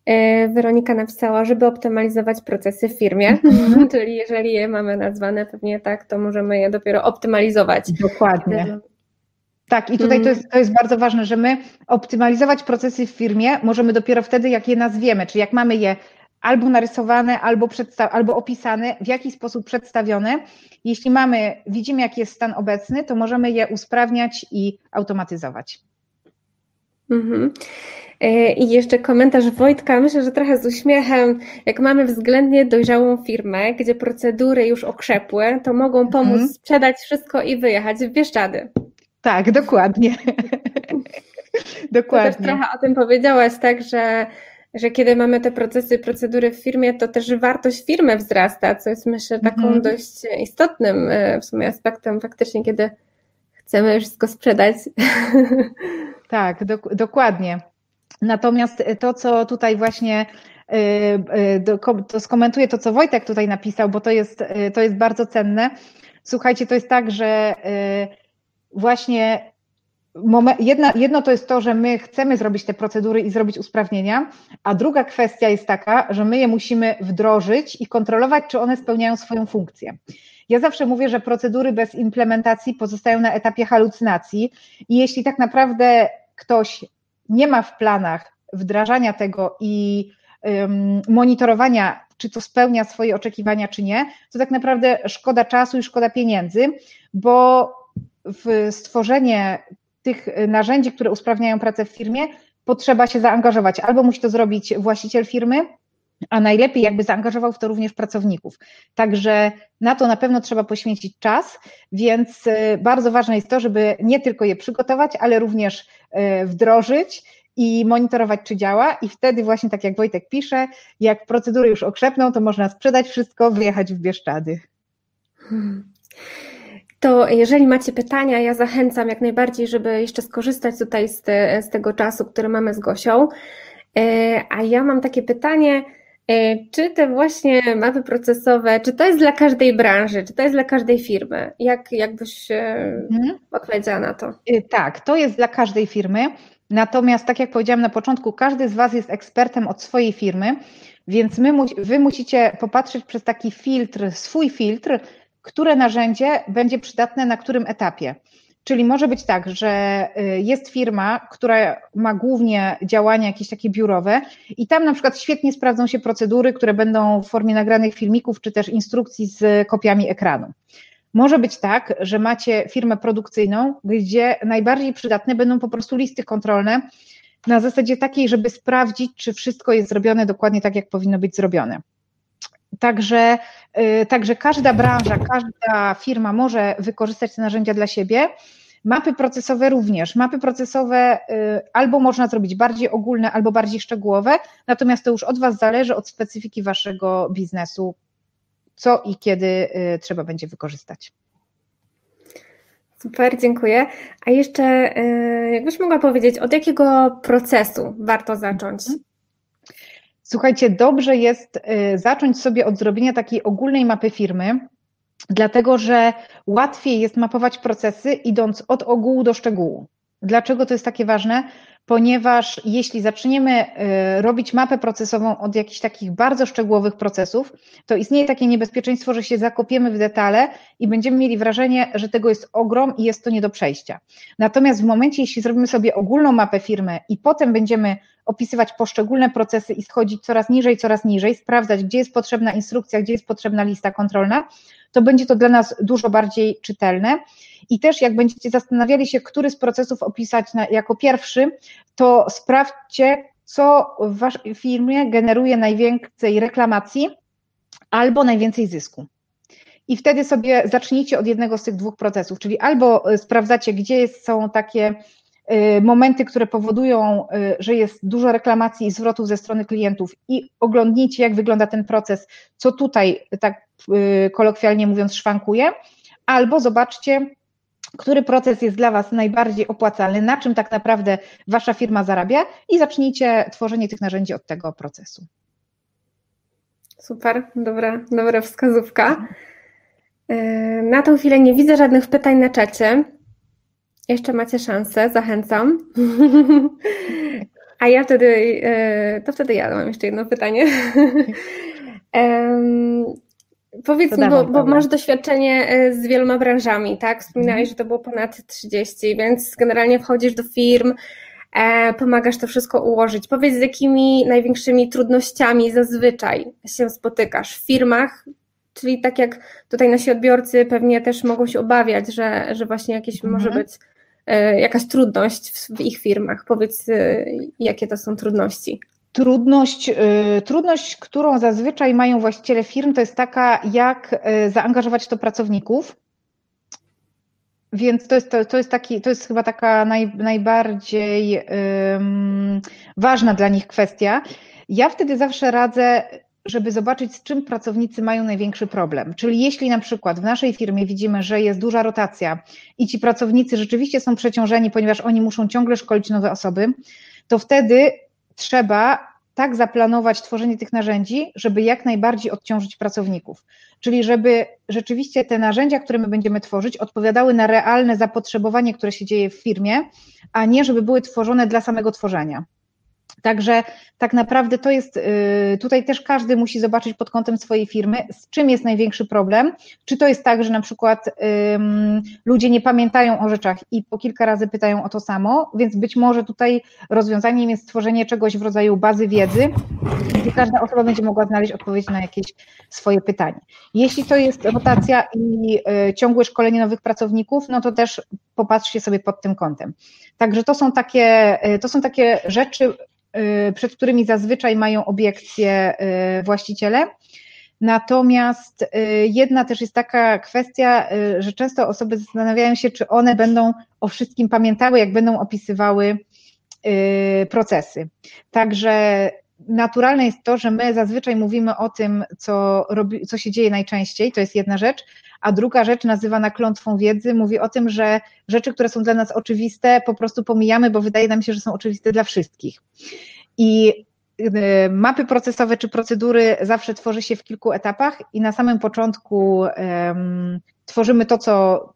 E, Weronika napisała, żeby optymalizować procesy w firmie, mhm. czyli jeżeli je mamy nazwane pewnie tak, to możemy je dopiero optymalizować. Dokładnie. Tak, i tutaj to jest, to jest bardzo ważne, że my optymalizować procesy w firmie możemy dopiero wtedy, jak je nazwiemy, czyli jak mamy je albo narysowane, albo, albo opisane, w jaki sposób przedstawione. Jeśli mamy, widzimy, jaki jest stan obecny, to możemy je usprawniać i automatyzować. Mhm. E, I jeszcze komentarz Wojtka, myślę, że trochę z uśmiechem, jak mamy względnie dojrzałą firmę, gdzie procedury już okrzepły, to mogą pomóc mhm. sprzedać wszystko i wyjechać w Bieszczady. Tak, dokładnie. dokładnie. To też trochę o tym powiedziałaś, tak, że że kiedy mamy te procesy, procedury w firmie, to też wartość firmy wzrasta, co jest myślę taką -hmm. dość istotnym e, w sumie aspektem faktycznie, kiedy chcemy wszystko sprzedać. Tak, do, dokładnie. Natomiast to, co tutaj właśnie e, e, to skomentuję to, co Wojtek tutaj napisał, bo to jest, to jest bardzo cenne. Słuchajcie, to jest tak, że właśnie jedna, jedno to jest to, że my chcemy zrobić te procedury i zrobić usprawnienia, a druga kwestia jest taka, że my je musimy wdrożyć i kontrolować, czy one spełniają swoją funkcję. Ja zawsze mówię, że procedury bez implementacji pozostają na etapie halucynacji i jeśli tak naprawdę ktoś nie ma w planach wdrażania tego i monitorowania, czy to spełnia swoje oczekiwania, czy nie, to tak naprawdę szkoda czasu i szkoda pieniędzy, bo w stworzenie tych y, narzędzi, które usprawniają pracę w firmie, potrzeba się zaangażować. Albo musi to zrobić właściciel firmy, a najlepiej jakby zaangażował w to również pracowników. Także na to na pewno trzeba poświęcić czas, więc y, bardzo ważne jest to, żeby nie tylko je przygotować, ale również y, wdrożyć i monitorować, czy działa, i wtedy właśnie tak jak Wojtek pisze, jak procedury już okrzepną, to można sprzedać wszystko, wyjechać w Bieszczady. Hmm to jeżeli macie pytania, ja zachęcam jak najbardziej, żeby jeszcze skorzystać tutaj z, te, z tego czasu, który mamy z Gosią. E, a ja mam takie pytanie, Czy te właśnie mapy procesowe, czy to jest dla każdej branży, czy to jest dla każdej firmy? Jak, jak byś mhm. odpowiedziała na to? Tak, to jest dla każdej firmy. Natomiast, tak jak powiedziałam na początku, każdy z Was jest ekspertem od swojej firmy, więc my, Wy musicie popatrzeć przez taki filtr, swój filtr, które narzędzie będzie przydatne na którym etapie. Czyli może być tak, że y, jest firma, która ma głównie działania jakieś takie biurowe i tam na przykład świetnie sprawdzą się procedury, które będą w formie nagranych filmików czy też instrukcji z kopiami ekranu. Może być tak, że macie firmę produkcyjną, gdzie najbardziej przydatne będą po prostu listy kontrolne na zasadzie takiej, żeby sprawdzić, czy wszystko jest zrobione dokładnie tak, jak powinno być zrobione. Także, y, także każda branża, każda firma może wykorzystać te narzędzia dla siebie. Mapy procesowe również. Mapy procesowe y, albo można zrobić bardziej ogólne, albo bardziej szczegółowe, natomiast to już od Was zależy, od specyfiki Waszego biznesu, co i kiedy y, trzeba będzie wykorzystać. Super, dziękuję. A jeszcze, jakbyś mogła powiedzieć, od jakiego procesu warto zacząć? Mhm. Słuchajcie, dobrze jest y, zacząć sobie od zrobienia takiej ogólnej mapy firmy, dlatego że łatwiej jest mapować procesy idąc od ogółu do szczegółu. Dlaczego to jest takie ważne? Ponieważ jeśli zaczniemy y, robić mapę procesową od jakichś takich bardzo szczegółowych procesów, to istnieje takie niebezpieczeństwo, że się zakopiemy w detale i będziemy mieli wrażenie, że tego jest ogrom i jest to nie do przejścia. Natomiast w momencie, jeśli zrobimy sobie ogólną mapę firmy i potem będziemy opisywać poszczególne procesy i schodzić coraz niżej, coraz niżej, sprawdzać, gdzie jest potrzebna instrukcja, gdzie jest potrzebna lista kontrolna, to będzie to dla nas dużo bardziej czytelne. I też jak będziecie zastanawiali się, który z procesów opisać na, jako pierwszy, to sprawdźcie, co w waszej firmie generuje najwięcej reklamacji albo najwięcej zysku. I wtedy sobie zacznijcie od jednego z tych dwóch procesów, czyli albo sprawdzacie, gdzie są takie momenty, które powodują, y, że jest dużo reklamacji i zwrotów ze strony klientów i oglądnijcie, jak wygląda ten proces, co tutaj, tak y, kolokwialnie mówiąc, szwankuje, albo zobaczcie, który proces jest dla Was najbardziej opłacalny, na czym tak naprawdę Wasza firma zarabia i zacznijcie tworzenie tych narzędzi od tego procesu. Super, dobra, dobra wskazówka. Na tą chwilę nie widzę żadnych pytań na czacie. Jeszcze macie szansę, zachęcam. A ja wtedy, e, to wtedy ja mam jeszcze jedno pytanie. um, powiedz mi, bo, bo, masz doświadczenie e, z wieloma branżami, tak? Wspominałeś, mhm. że to było ponad 30, więc generalnie wchodzisz do firm, e, pomagasz to wszystko ułożyć. Powiedz, z jakimi największymi trudnościami zazwyczaj się spotykasz w firmach, czyli tak jak tutaj nasi odbiorcy pewnie też mogą się obawiać, że, że właśnie jakieś mhm. może być jakaś trudność w ich firmach? Powiedz, e, jakie to są trudności? Trudność, e, trudność, którą zazwyczaj mają właściciele firm, to jest taka, jak zaangażować to pracowników. Więc to jest, to, to jest, taki, to jest chyba taka naj, najbardziej um, ważna dla nich kwestia. Ja wtedy zawsze radzę żeby zobaczyć, z czym pracownicy mają największy problem. Czyli jeśli na przykład w naszej firmie widzimy, że jest duża rotacja i ci pracownicy rzeczywiście są przeciążeni, ponieważ oni muszą ciągle szkolić nowe osoby, to wtedy trzeba tak zaplanować tworzenie tych narzędzi, żeby jak najbardziej odciążyć pracowników. Czyli żeby rzeczywiście te narzędzia, które my będziemy tworzyć, odpowiadały na realne zapotrzebowanie, które się dzieje w firmie, a nie żeby były tworzone dla samego tworzenia. Także tak naprawdę to jest, y, tutaj też każdy musi zobaczyć pod kątem swojej firmy, z czym jest największy problem. Czy to jest tak, że na przykład um, ludzie nie pamiętają o rzeczach i po kilka razy pytają o to samo, więc być może tutaj rozwiązaniem jest stworzenie czegoś w rodzaju bazy wiedzy, gdzie każda osoba będzie mogła znaleźć odpowiedź na jakieś swoje pytanie. Jeśli to jest rotacja i y, ciągłe szkolenie nowych pracowników, no to też popatrzcie sobie pod tym kątem. Także to są takie, y, to są takie rzeczy, Y, przed którymi zazwyczaj mają obiekcje y, właściciele. Natomiast jedna też jest taka kwestia, że często osoby zastanawiają się, czy one będą o wszystkim pamiętały, jak będą opisywały procesy. Także naturalne jest to, że my zazwyczaj mówimy o tym, co, robi, co się dzieje najczęściej, to jest jedna rzecz, a druga rzecz nazywana klątwą wiedzy mówi o tym, że rzeczy, które są dla nas oczywiste, po prostu pomijamy, bo wydaje nam się, że są oczywiste dla wszystkich. I mapy procesowe czy procedury zawsze tworzy się w kilku etapach i na samym początku um, tworzymy to, co,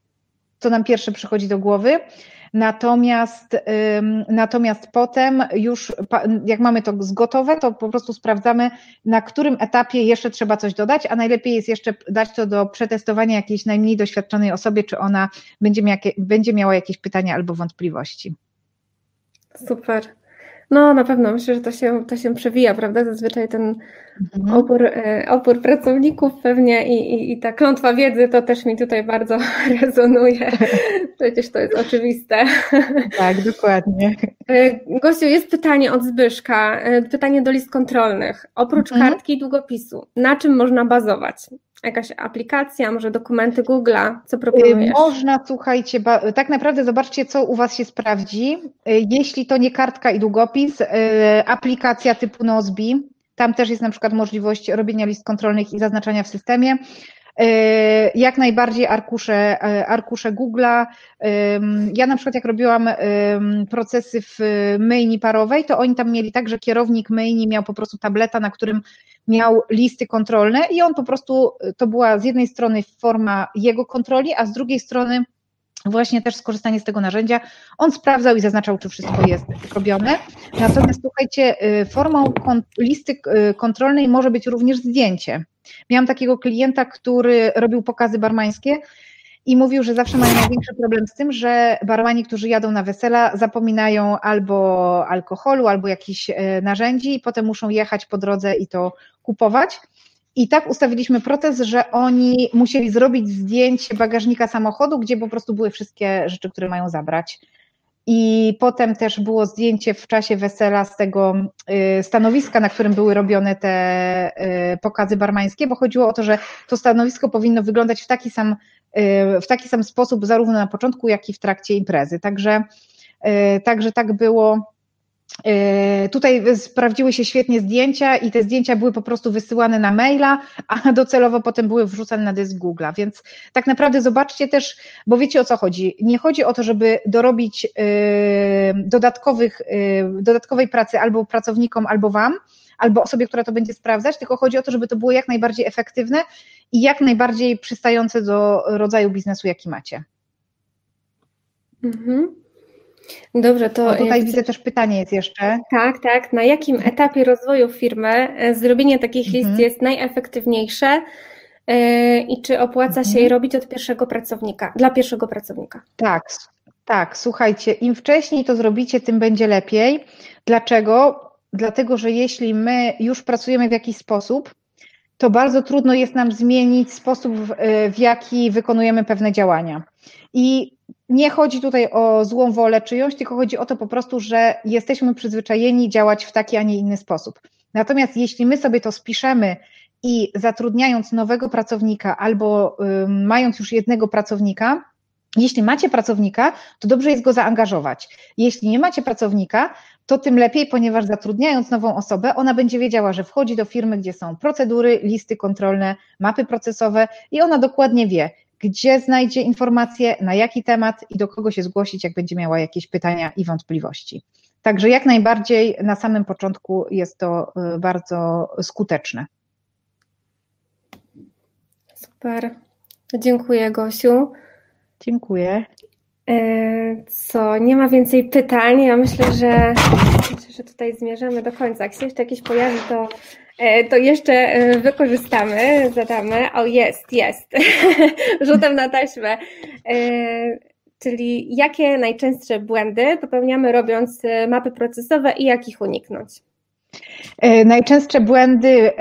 co nam pierwsze przychodzi do głowy. Natomiast, natomiast potem już jak mamy to zgotowe, to po prostu sprawdzamy, na którym etapie jeszcze trzeba coś dodać, a najlepiej jest jeszcze dać to do przetestowania jakiejś najmniej doświadczonej osobie, czy ona będzie, miała, będzie miała jakieś pytania albo wątpliwości. Super. No, na pewno myślę, że to się, to się przewija, prawda? Zazwyczaj ten mhm. opór, e, opór pracowników pewnie i, i, i ta klątwa wiedzy to też mi tutaj bardzo rezonuje. Przecież to jest oczywiste. Tak, dokładnie. E, Gościu, jest pytanie od Zbyszka, e, pytanie do list kontrolnych. Oprócz mhm. kartki i długopisu, na czym można bazować? Jakaś aplikacja, może dokumenty Google'a, co proponujesz? Można, słuchajcie, tak naprawdę zobaczcie, co u Was się sprawdzi. Jeśli to nie kartka i długopis, aplikacja typu Nozbi, tam też jest na przykład możliwość robienia list kontrolnych i zaznaczania w systemie. E, jak najbardziej arkusze, e, arkusze Google'a. Ja na przykład jak robiłam procesy w myjni parowej, to oni tam mieli tak, że kierownik myjni miał po prostu tableta, na którym miał listy kontrolne i on po prostu, to była z jednej strony forma jego kontroli, a z drugiej strony właśnie też skorzystanie z tego narzędzia. On sprawdzał i zaznaczał, czy wszystko jest robione. Natomiast słuchajcie, y, formą listy y, kontrolnej może być również zdjęcie. Miałam takiego klienta, który robił pokazy barmańskie i mówił, że zawsze mają największy problem z tym, że barmani, którzy jadą na wesela, zapominają albo alkoholu, albo jakichś y, narzędzi i potem muszą jechać po drodze i to kupować. I tak ustawiliśmy proces, że oni musieli zrobić zdjęcie bagażnika samochodu, gdzie po prostu były wszystkie rzeczy, które mają zabrać. I potem też było zdjęcie w czasie wesela z tego y, stanowiska, na którym były robione te y, pokazy barmańskie, bo chodziło o to, że to stanowisko powinno wyglądać w taki sam, y, w taki sam sposób, zarówno na początku, jak i w trakcie imprezy. Także, także tak było tutaj sprawdziły się świetnie zdjęcia i te zdjęcia były po prostu wysyłane na maila, a docelowo potem były wrzucane na dysk Google'a. Więc tak naprawdę zobaczcie też, bo wiecie o co chodzi. Nie chodzi o to, żeby dorobić e, dodatkowych, e, dodatkowej pracy albo pracownikom, albo Wam, albo osobie, która to będzie sprawdzać, tylko chodzi o to, żeby to było jak najbardziej efektywne i jak najbardziej przystające do rodzaju biznesu, jaki macie. Mhm. Dobrze, to. O, tutaj widzę też pytanie jest jeszcze. Tak, tak. Na jakim etapie rozwoju firmy e, zrobienie takich mhm. list jest najefektywniejsze e, i czy opłaca się je mhm. robić od pierwszego pracownika, dla pierwszego pracownika? Tak, tak. Słuchajcie, im wcześniej to zrobicie, tym będzie lepiej. Dlaczego? Dlatego, że jeśli my już pracujemy w jakiś sposób, to bardzo trudno jest nam zmienić sposób, w jaki wykonujemy pewne działania. I nie chodzi tutaj o złą wolę czyjąś, tylko chodzi o to po prostu, że jesteśmy przyzwyczajeni działać w taki, a nie inny sposób. Natomiast jeśli my sobie to spiszemy i zatrudniając nowego pracownika albo y, mając już jednego pracownika, jeśli macie pracownika, to dobrze jest go zaangażować. Jeśli nie macie pracownika, to tym lepiej, ponieważ zatrudniając nową osobę, ona będzie wiedziała, że wchodzi do firmy, gdzie są procedury, listy kontrolne, mapy procesowe i ona dokładnie wie, gdzie znajdzie informacje, na jaki temat i do kogo się zgłosić, jak będzie miała jakieś pytania i wątpliwości. Także jak najbardziej na samym początku jest to y, bardzo skuteczne. Super. Dziękuję, Gosiu. Dziękuję. E, co, nie ma więcej pytań. Ja myślę, że, myślę, że tutaj zmierzamy do końca. Jak się jeszcze jakieś pojawi, to E, to jeszcze e, wykorzystamy, zadamy. O, jest, jest. Rzutem na taśmę. Czyli jakie najczęstsze błędy popełniamy robiąc mapy procesowe i jak ich uniknąć? Najczęstsze błędy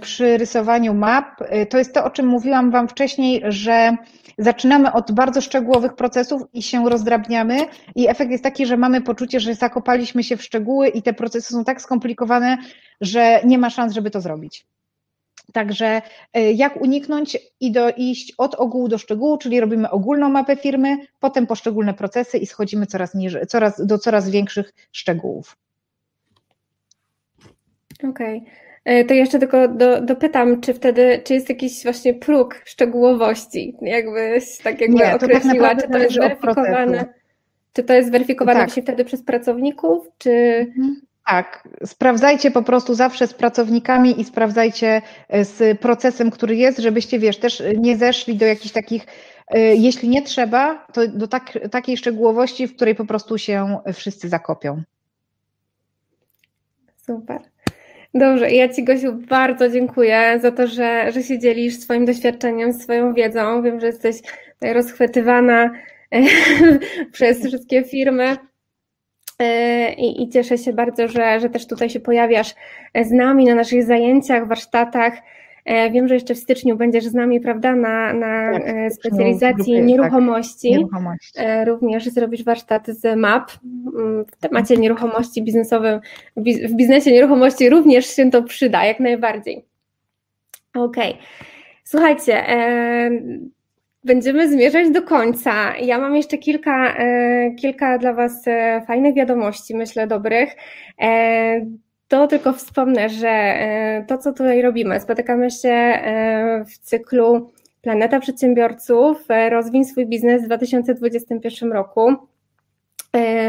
przy rysowaniu map to jest to, o czym mówiłam Wam wcześniej, że zaczynamy od bardzo szczegółowych procesów i się rozdrabniamy i efekt jest taki, że mamy poczucie, że zakopaliśmy się w szczegóły i te procesy są tak skomplikowane, że nie ma szans, żeby to zrobić. Także e, jak uniknąć i do, iść od ogółu do szczegółu, czyli robimy ogólną mapę firmy, potem poszczególne procesy i schodzimy coraz niżej, coraz, do coraz większych szczegółów. Okej. Okay. E, to jeszcze tylko do, dopytam, czy wtedy, czy jest jakiś właśnie próg szczegółowości, jakbyś tak jakby Nie, określiła, tak czy to jest weryfikowane, czy to jest weryfikowane tak. wtedy przez pracowników, czy... Mhm. Tak, sprawdzajcie po prostu zawsze z pracownikami i sprawdzajcie z procesem, który jest, żebyście, wiesz, też nie zeszli do jakichś takich, jeśli nie trzeba, to do tak, takiej szczegółowości, w której po prostu się wszyscy zakopią. Super. Dobrze, ja Ci Gosiu bardzo dziękuję za to, że, że się dzielisz swoim doświadczeniem, swoją wiedzą. Wiem, że jesteś rozchwytywana przez wszystkie firmy e, i, i cieszę się bardzo, że, że też tutaj się pojawiasz z nami na naszych zajęciach, warsztatach. E, wiem, że jeszcze w styczniu będziesz z nami, prawda, na, na tak, e, specjalizacji grupy, nieruchomości. Tak, nieruchomości. Również zrobisz warsztat z MAP mm, w temacie nieruchomości biznesowym. W biznesie nieruchomości również się to przyda, jak najbardziej. Okej. Okay. Słuchajcie, Będziemy zmierzać do końca. Ja mam jeszcze kilka, kilka dla Was fajnych wiadomości, myślę, dobrych to tylko wspomnę, że e, to, co tutaj robimy, spotykamy się e, w cyklu Planeta Przedsiębiorców, e, rozwin swój biznes w 2021 roku.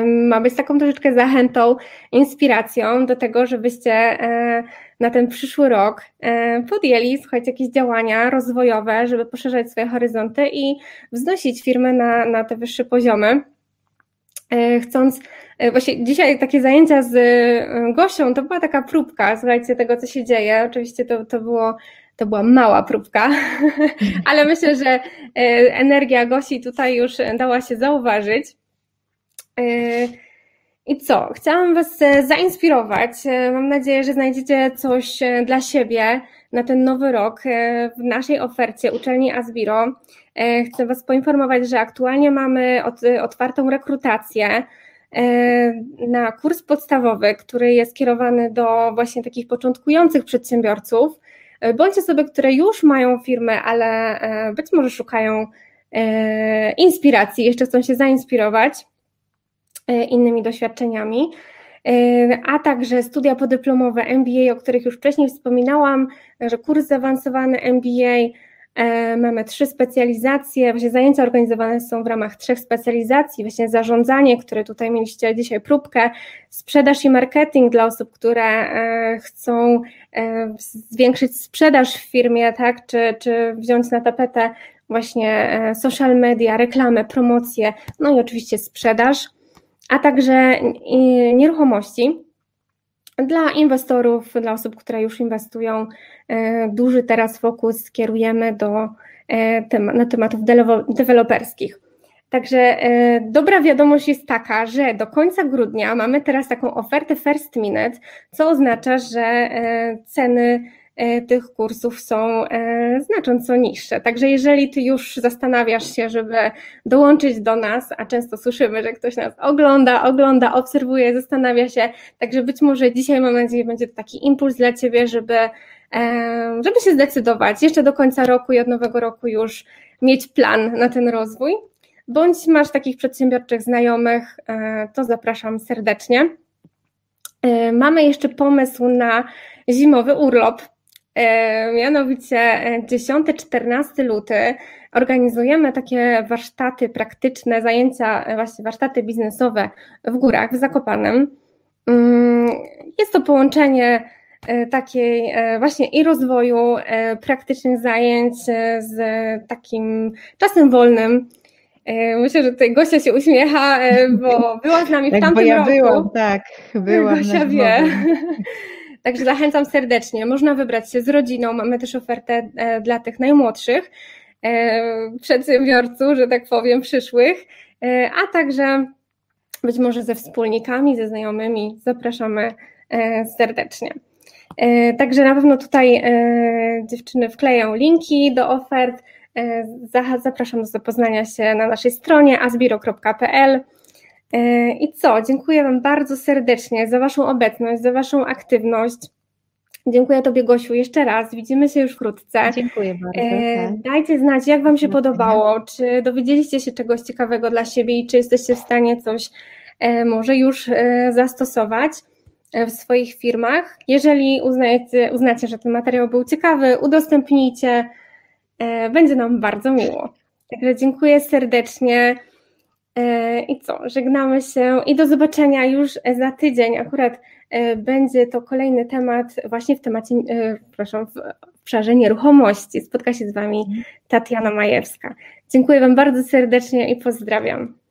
Ma być taką troszeczkę zachętą, inspiracją do tego, żebyście na ten przyszły rok podjęli, słuchajcie, jakieś działania rozwojowe, żeby poszerzać swoje horyzonty i wznosić firmy na, na te wyższe poziomy. Chcąc właśnie dzisiaj takie zajęcia z e, Gosią, to była taka próbka, słuchajcie, tego, co się dzieje. Oczywiście to, to było to była mała próbka, ale myślę, że e, energia Gosi tutaj już dała się zauważyć. I co? Chciałam Was zainspirować. Mam nadzieję, że znajdziecie coś dla siebie na ten nowy rok w naszej ofercie uczelni Asbiro. Chcę Was poinformować, że aktualnie mamy otwartą rekrutację E, na kurs podstawowy, który jest kierowany do właśnie takich początkujących przedsiębiorców, e, bądź osoby, które już mają firmę, ale e, być może szukają inspiracji, jeszcze chcą się zainspirować innymi doświadczeniami, a także studia podyplomowe MBA, o których już wcześniej wspominałam, że kurs zaawansowany MBA E, mamy trzy specjalizacje, właśnie zajęcia organizowane są w ramach trzech specjalizacji, właśnie zarządzanie, które tutaj mieliście dzisiaj próbkę, sprzedaż i marketing dla osób, które e, chcą e, zwiększyć sprzedaż w firmie, tak, czy, czy wziąć na tapetę właśnie social media, reklamę, promocję, no i oczywiście sprzedaż, a także nieruchomości dla inwestorów, dla osób, które już inwestują, e, duży teraz fokus kierujemy do, e, na tematów deweloperskich. Także e, dobra wiadomość jest taka, że do końca grudnia mamy teraz taką ofertę first minute, co oznacza, że ceny tych kursów są e, znacząco niższe. Także jeżeli ty już zastanawiasz się, żeby dołączyć do nas, a często słyszymy, że ktoś nas ogląda, ogląda, obserwuje, zastanawia się, także być może dzisiaj mam nadzieję będzie to taki impuls dla ciebie, żeby, e, żeby się zdecydować jeszcze do końca roku i od nowego roku już mieć plan na ten rozwój. Bądź masz takich przedsiębiorczych znajomych, to zapraszam serdecznie. Mamy jeszcze pomysł na zimowy urlop E, mianowicie 10-14 e, luty organizujemy takie warsztaty praktyczne, zajęcia, e, właśnie warsztaty biznesowe w górach, w Zakopanem. Mm, jest to połączenie takiej właśnie i rozwoju praktycznych zajęć z takim czasem wolnym. Myślę, że tutaj Gosia się uśmiecha, bo była z nami w tak, tamtym bo ja roku. Byłam, tak, byłam. Gosia wie. Także zachęcam serdecznie. Można wybrać się z rodziną. Mamy też ofertę e, dla tych najmłodszych e, przedsiębiorców, że tak powiem, przyszłych, e, a także być może ze wspólnikami, ze znajomymi. Zapraszamy serdecznie. Także na pewno tutaj dziewczyny wkleją linki do ofert. Zapraszam do zapoznania się na naszej stronie asbiro.pl. E, I co? Dziękuję Wam bardzo serdecznie za Waszą obecność, za Waszą aktywność. Dziękuję Tobie, Gosiu, jeszcze raz. Widzimy się już wkrótce. Dziękuję bardzo. E, tak. Dajcie znać, jak Wam się podobało. Czy dowiedzieliście się czegoś ciekawego dla siebie i czy jesteście w stanie coś e, może już zastosować w swoich firmach. Jeżeli uznajecie, uznacie, że ten materiał był ciekawy, udostępnijcie. Będzie nam bardzo miło. Także dziękuję serdecznie. I co, żegnamy się i do zobaczenia już za tydzień. Akurat będzie to kolejny temat właśnie w temacie, proszę, w obszarze nieruchomości. Spotka się z Wami Tatiana Majewska. Dziękuję Wam bardzo serdecznie i pozdrawiam.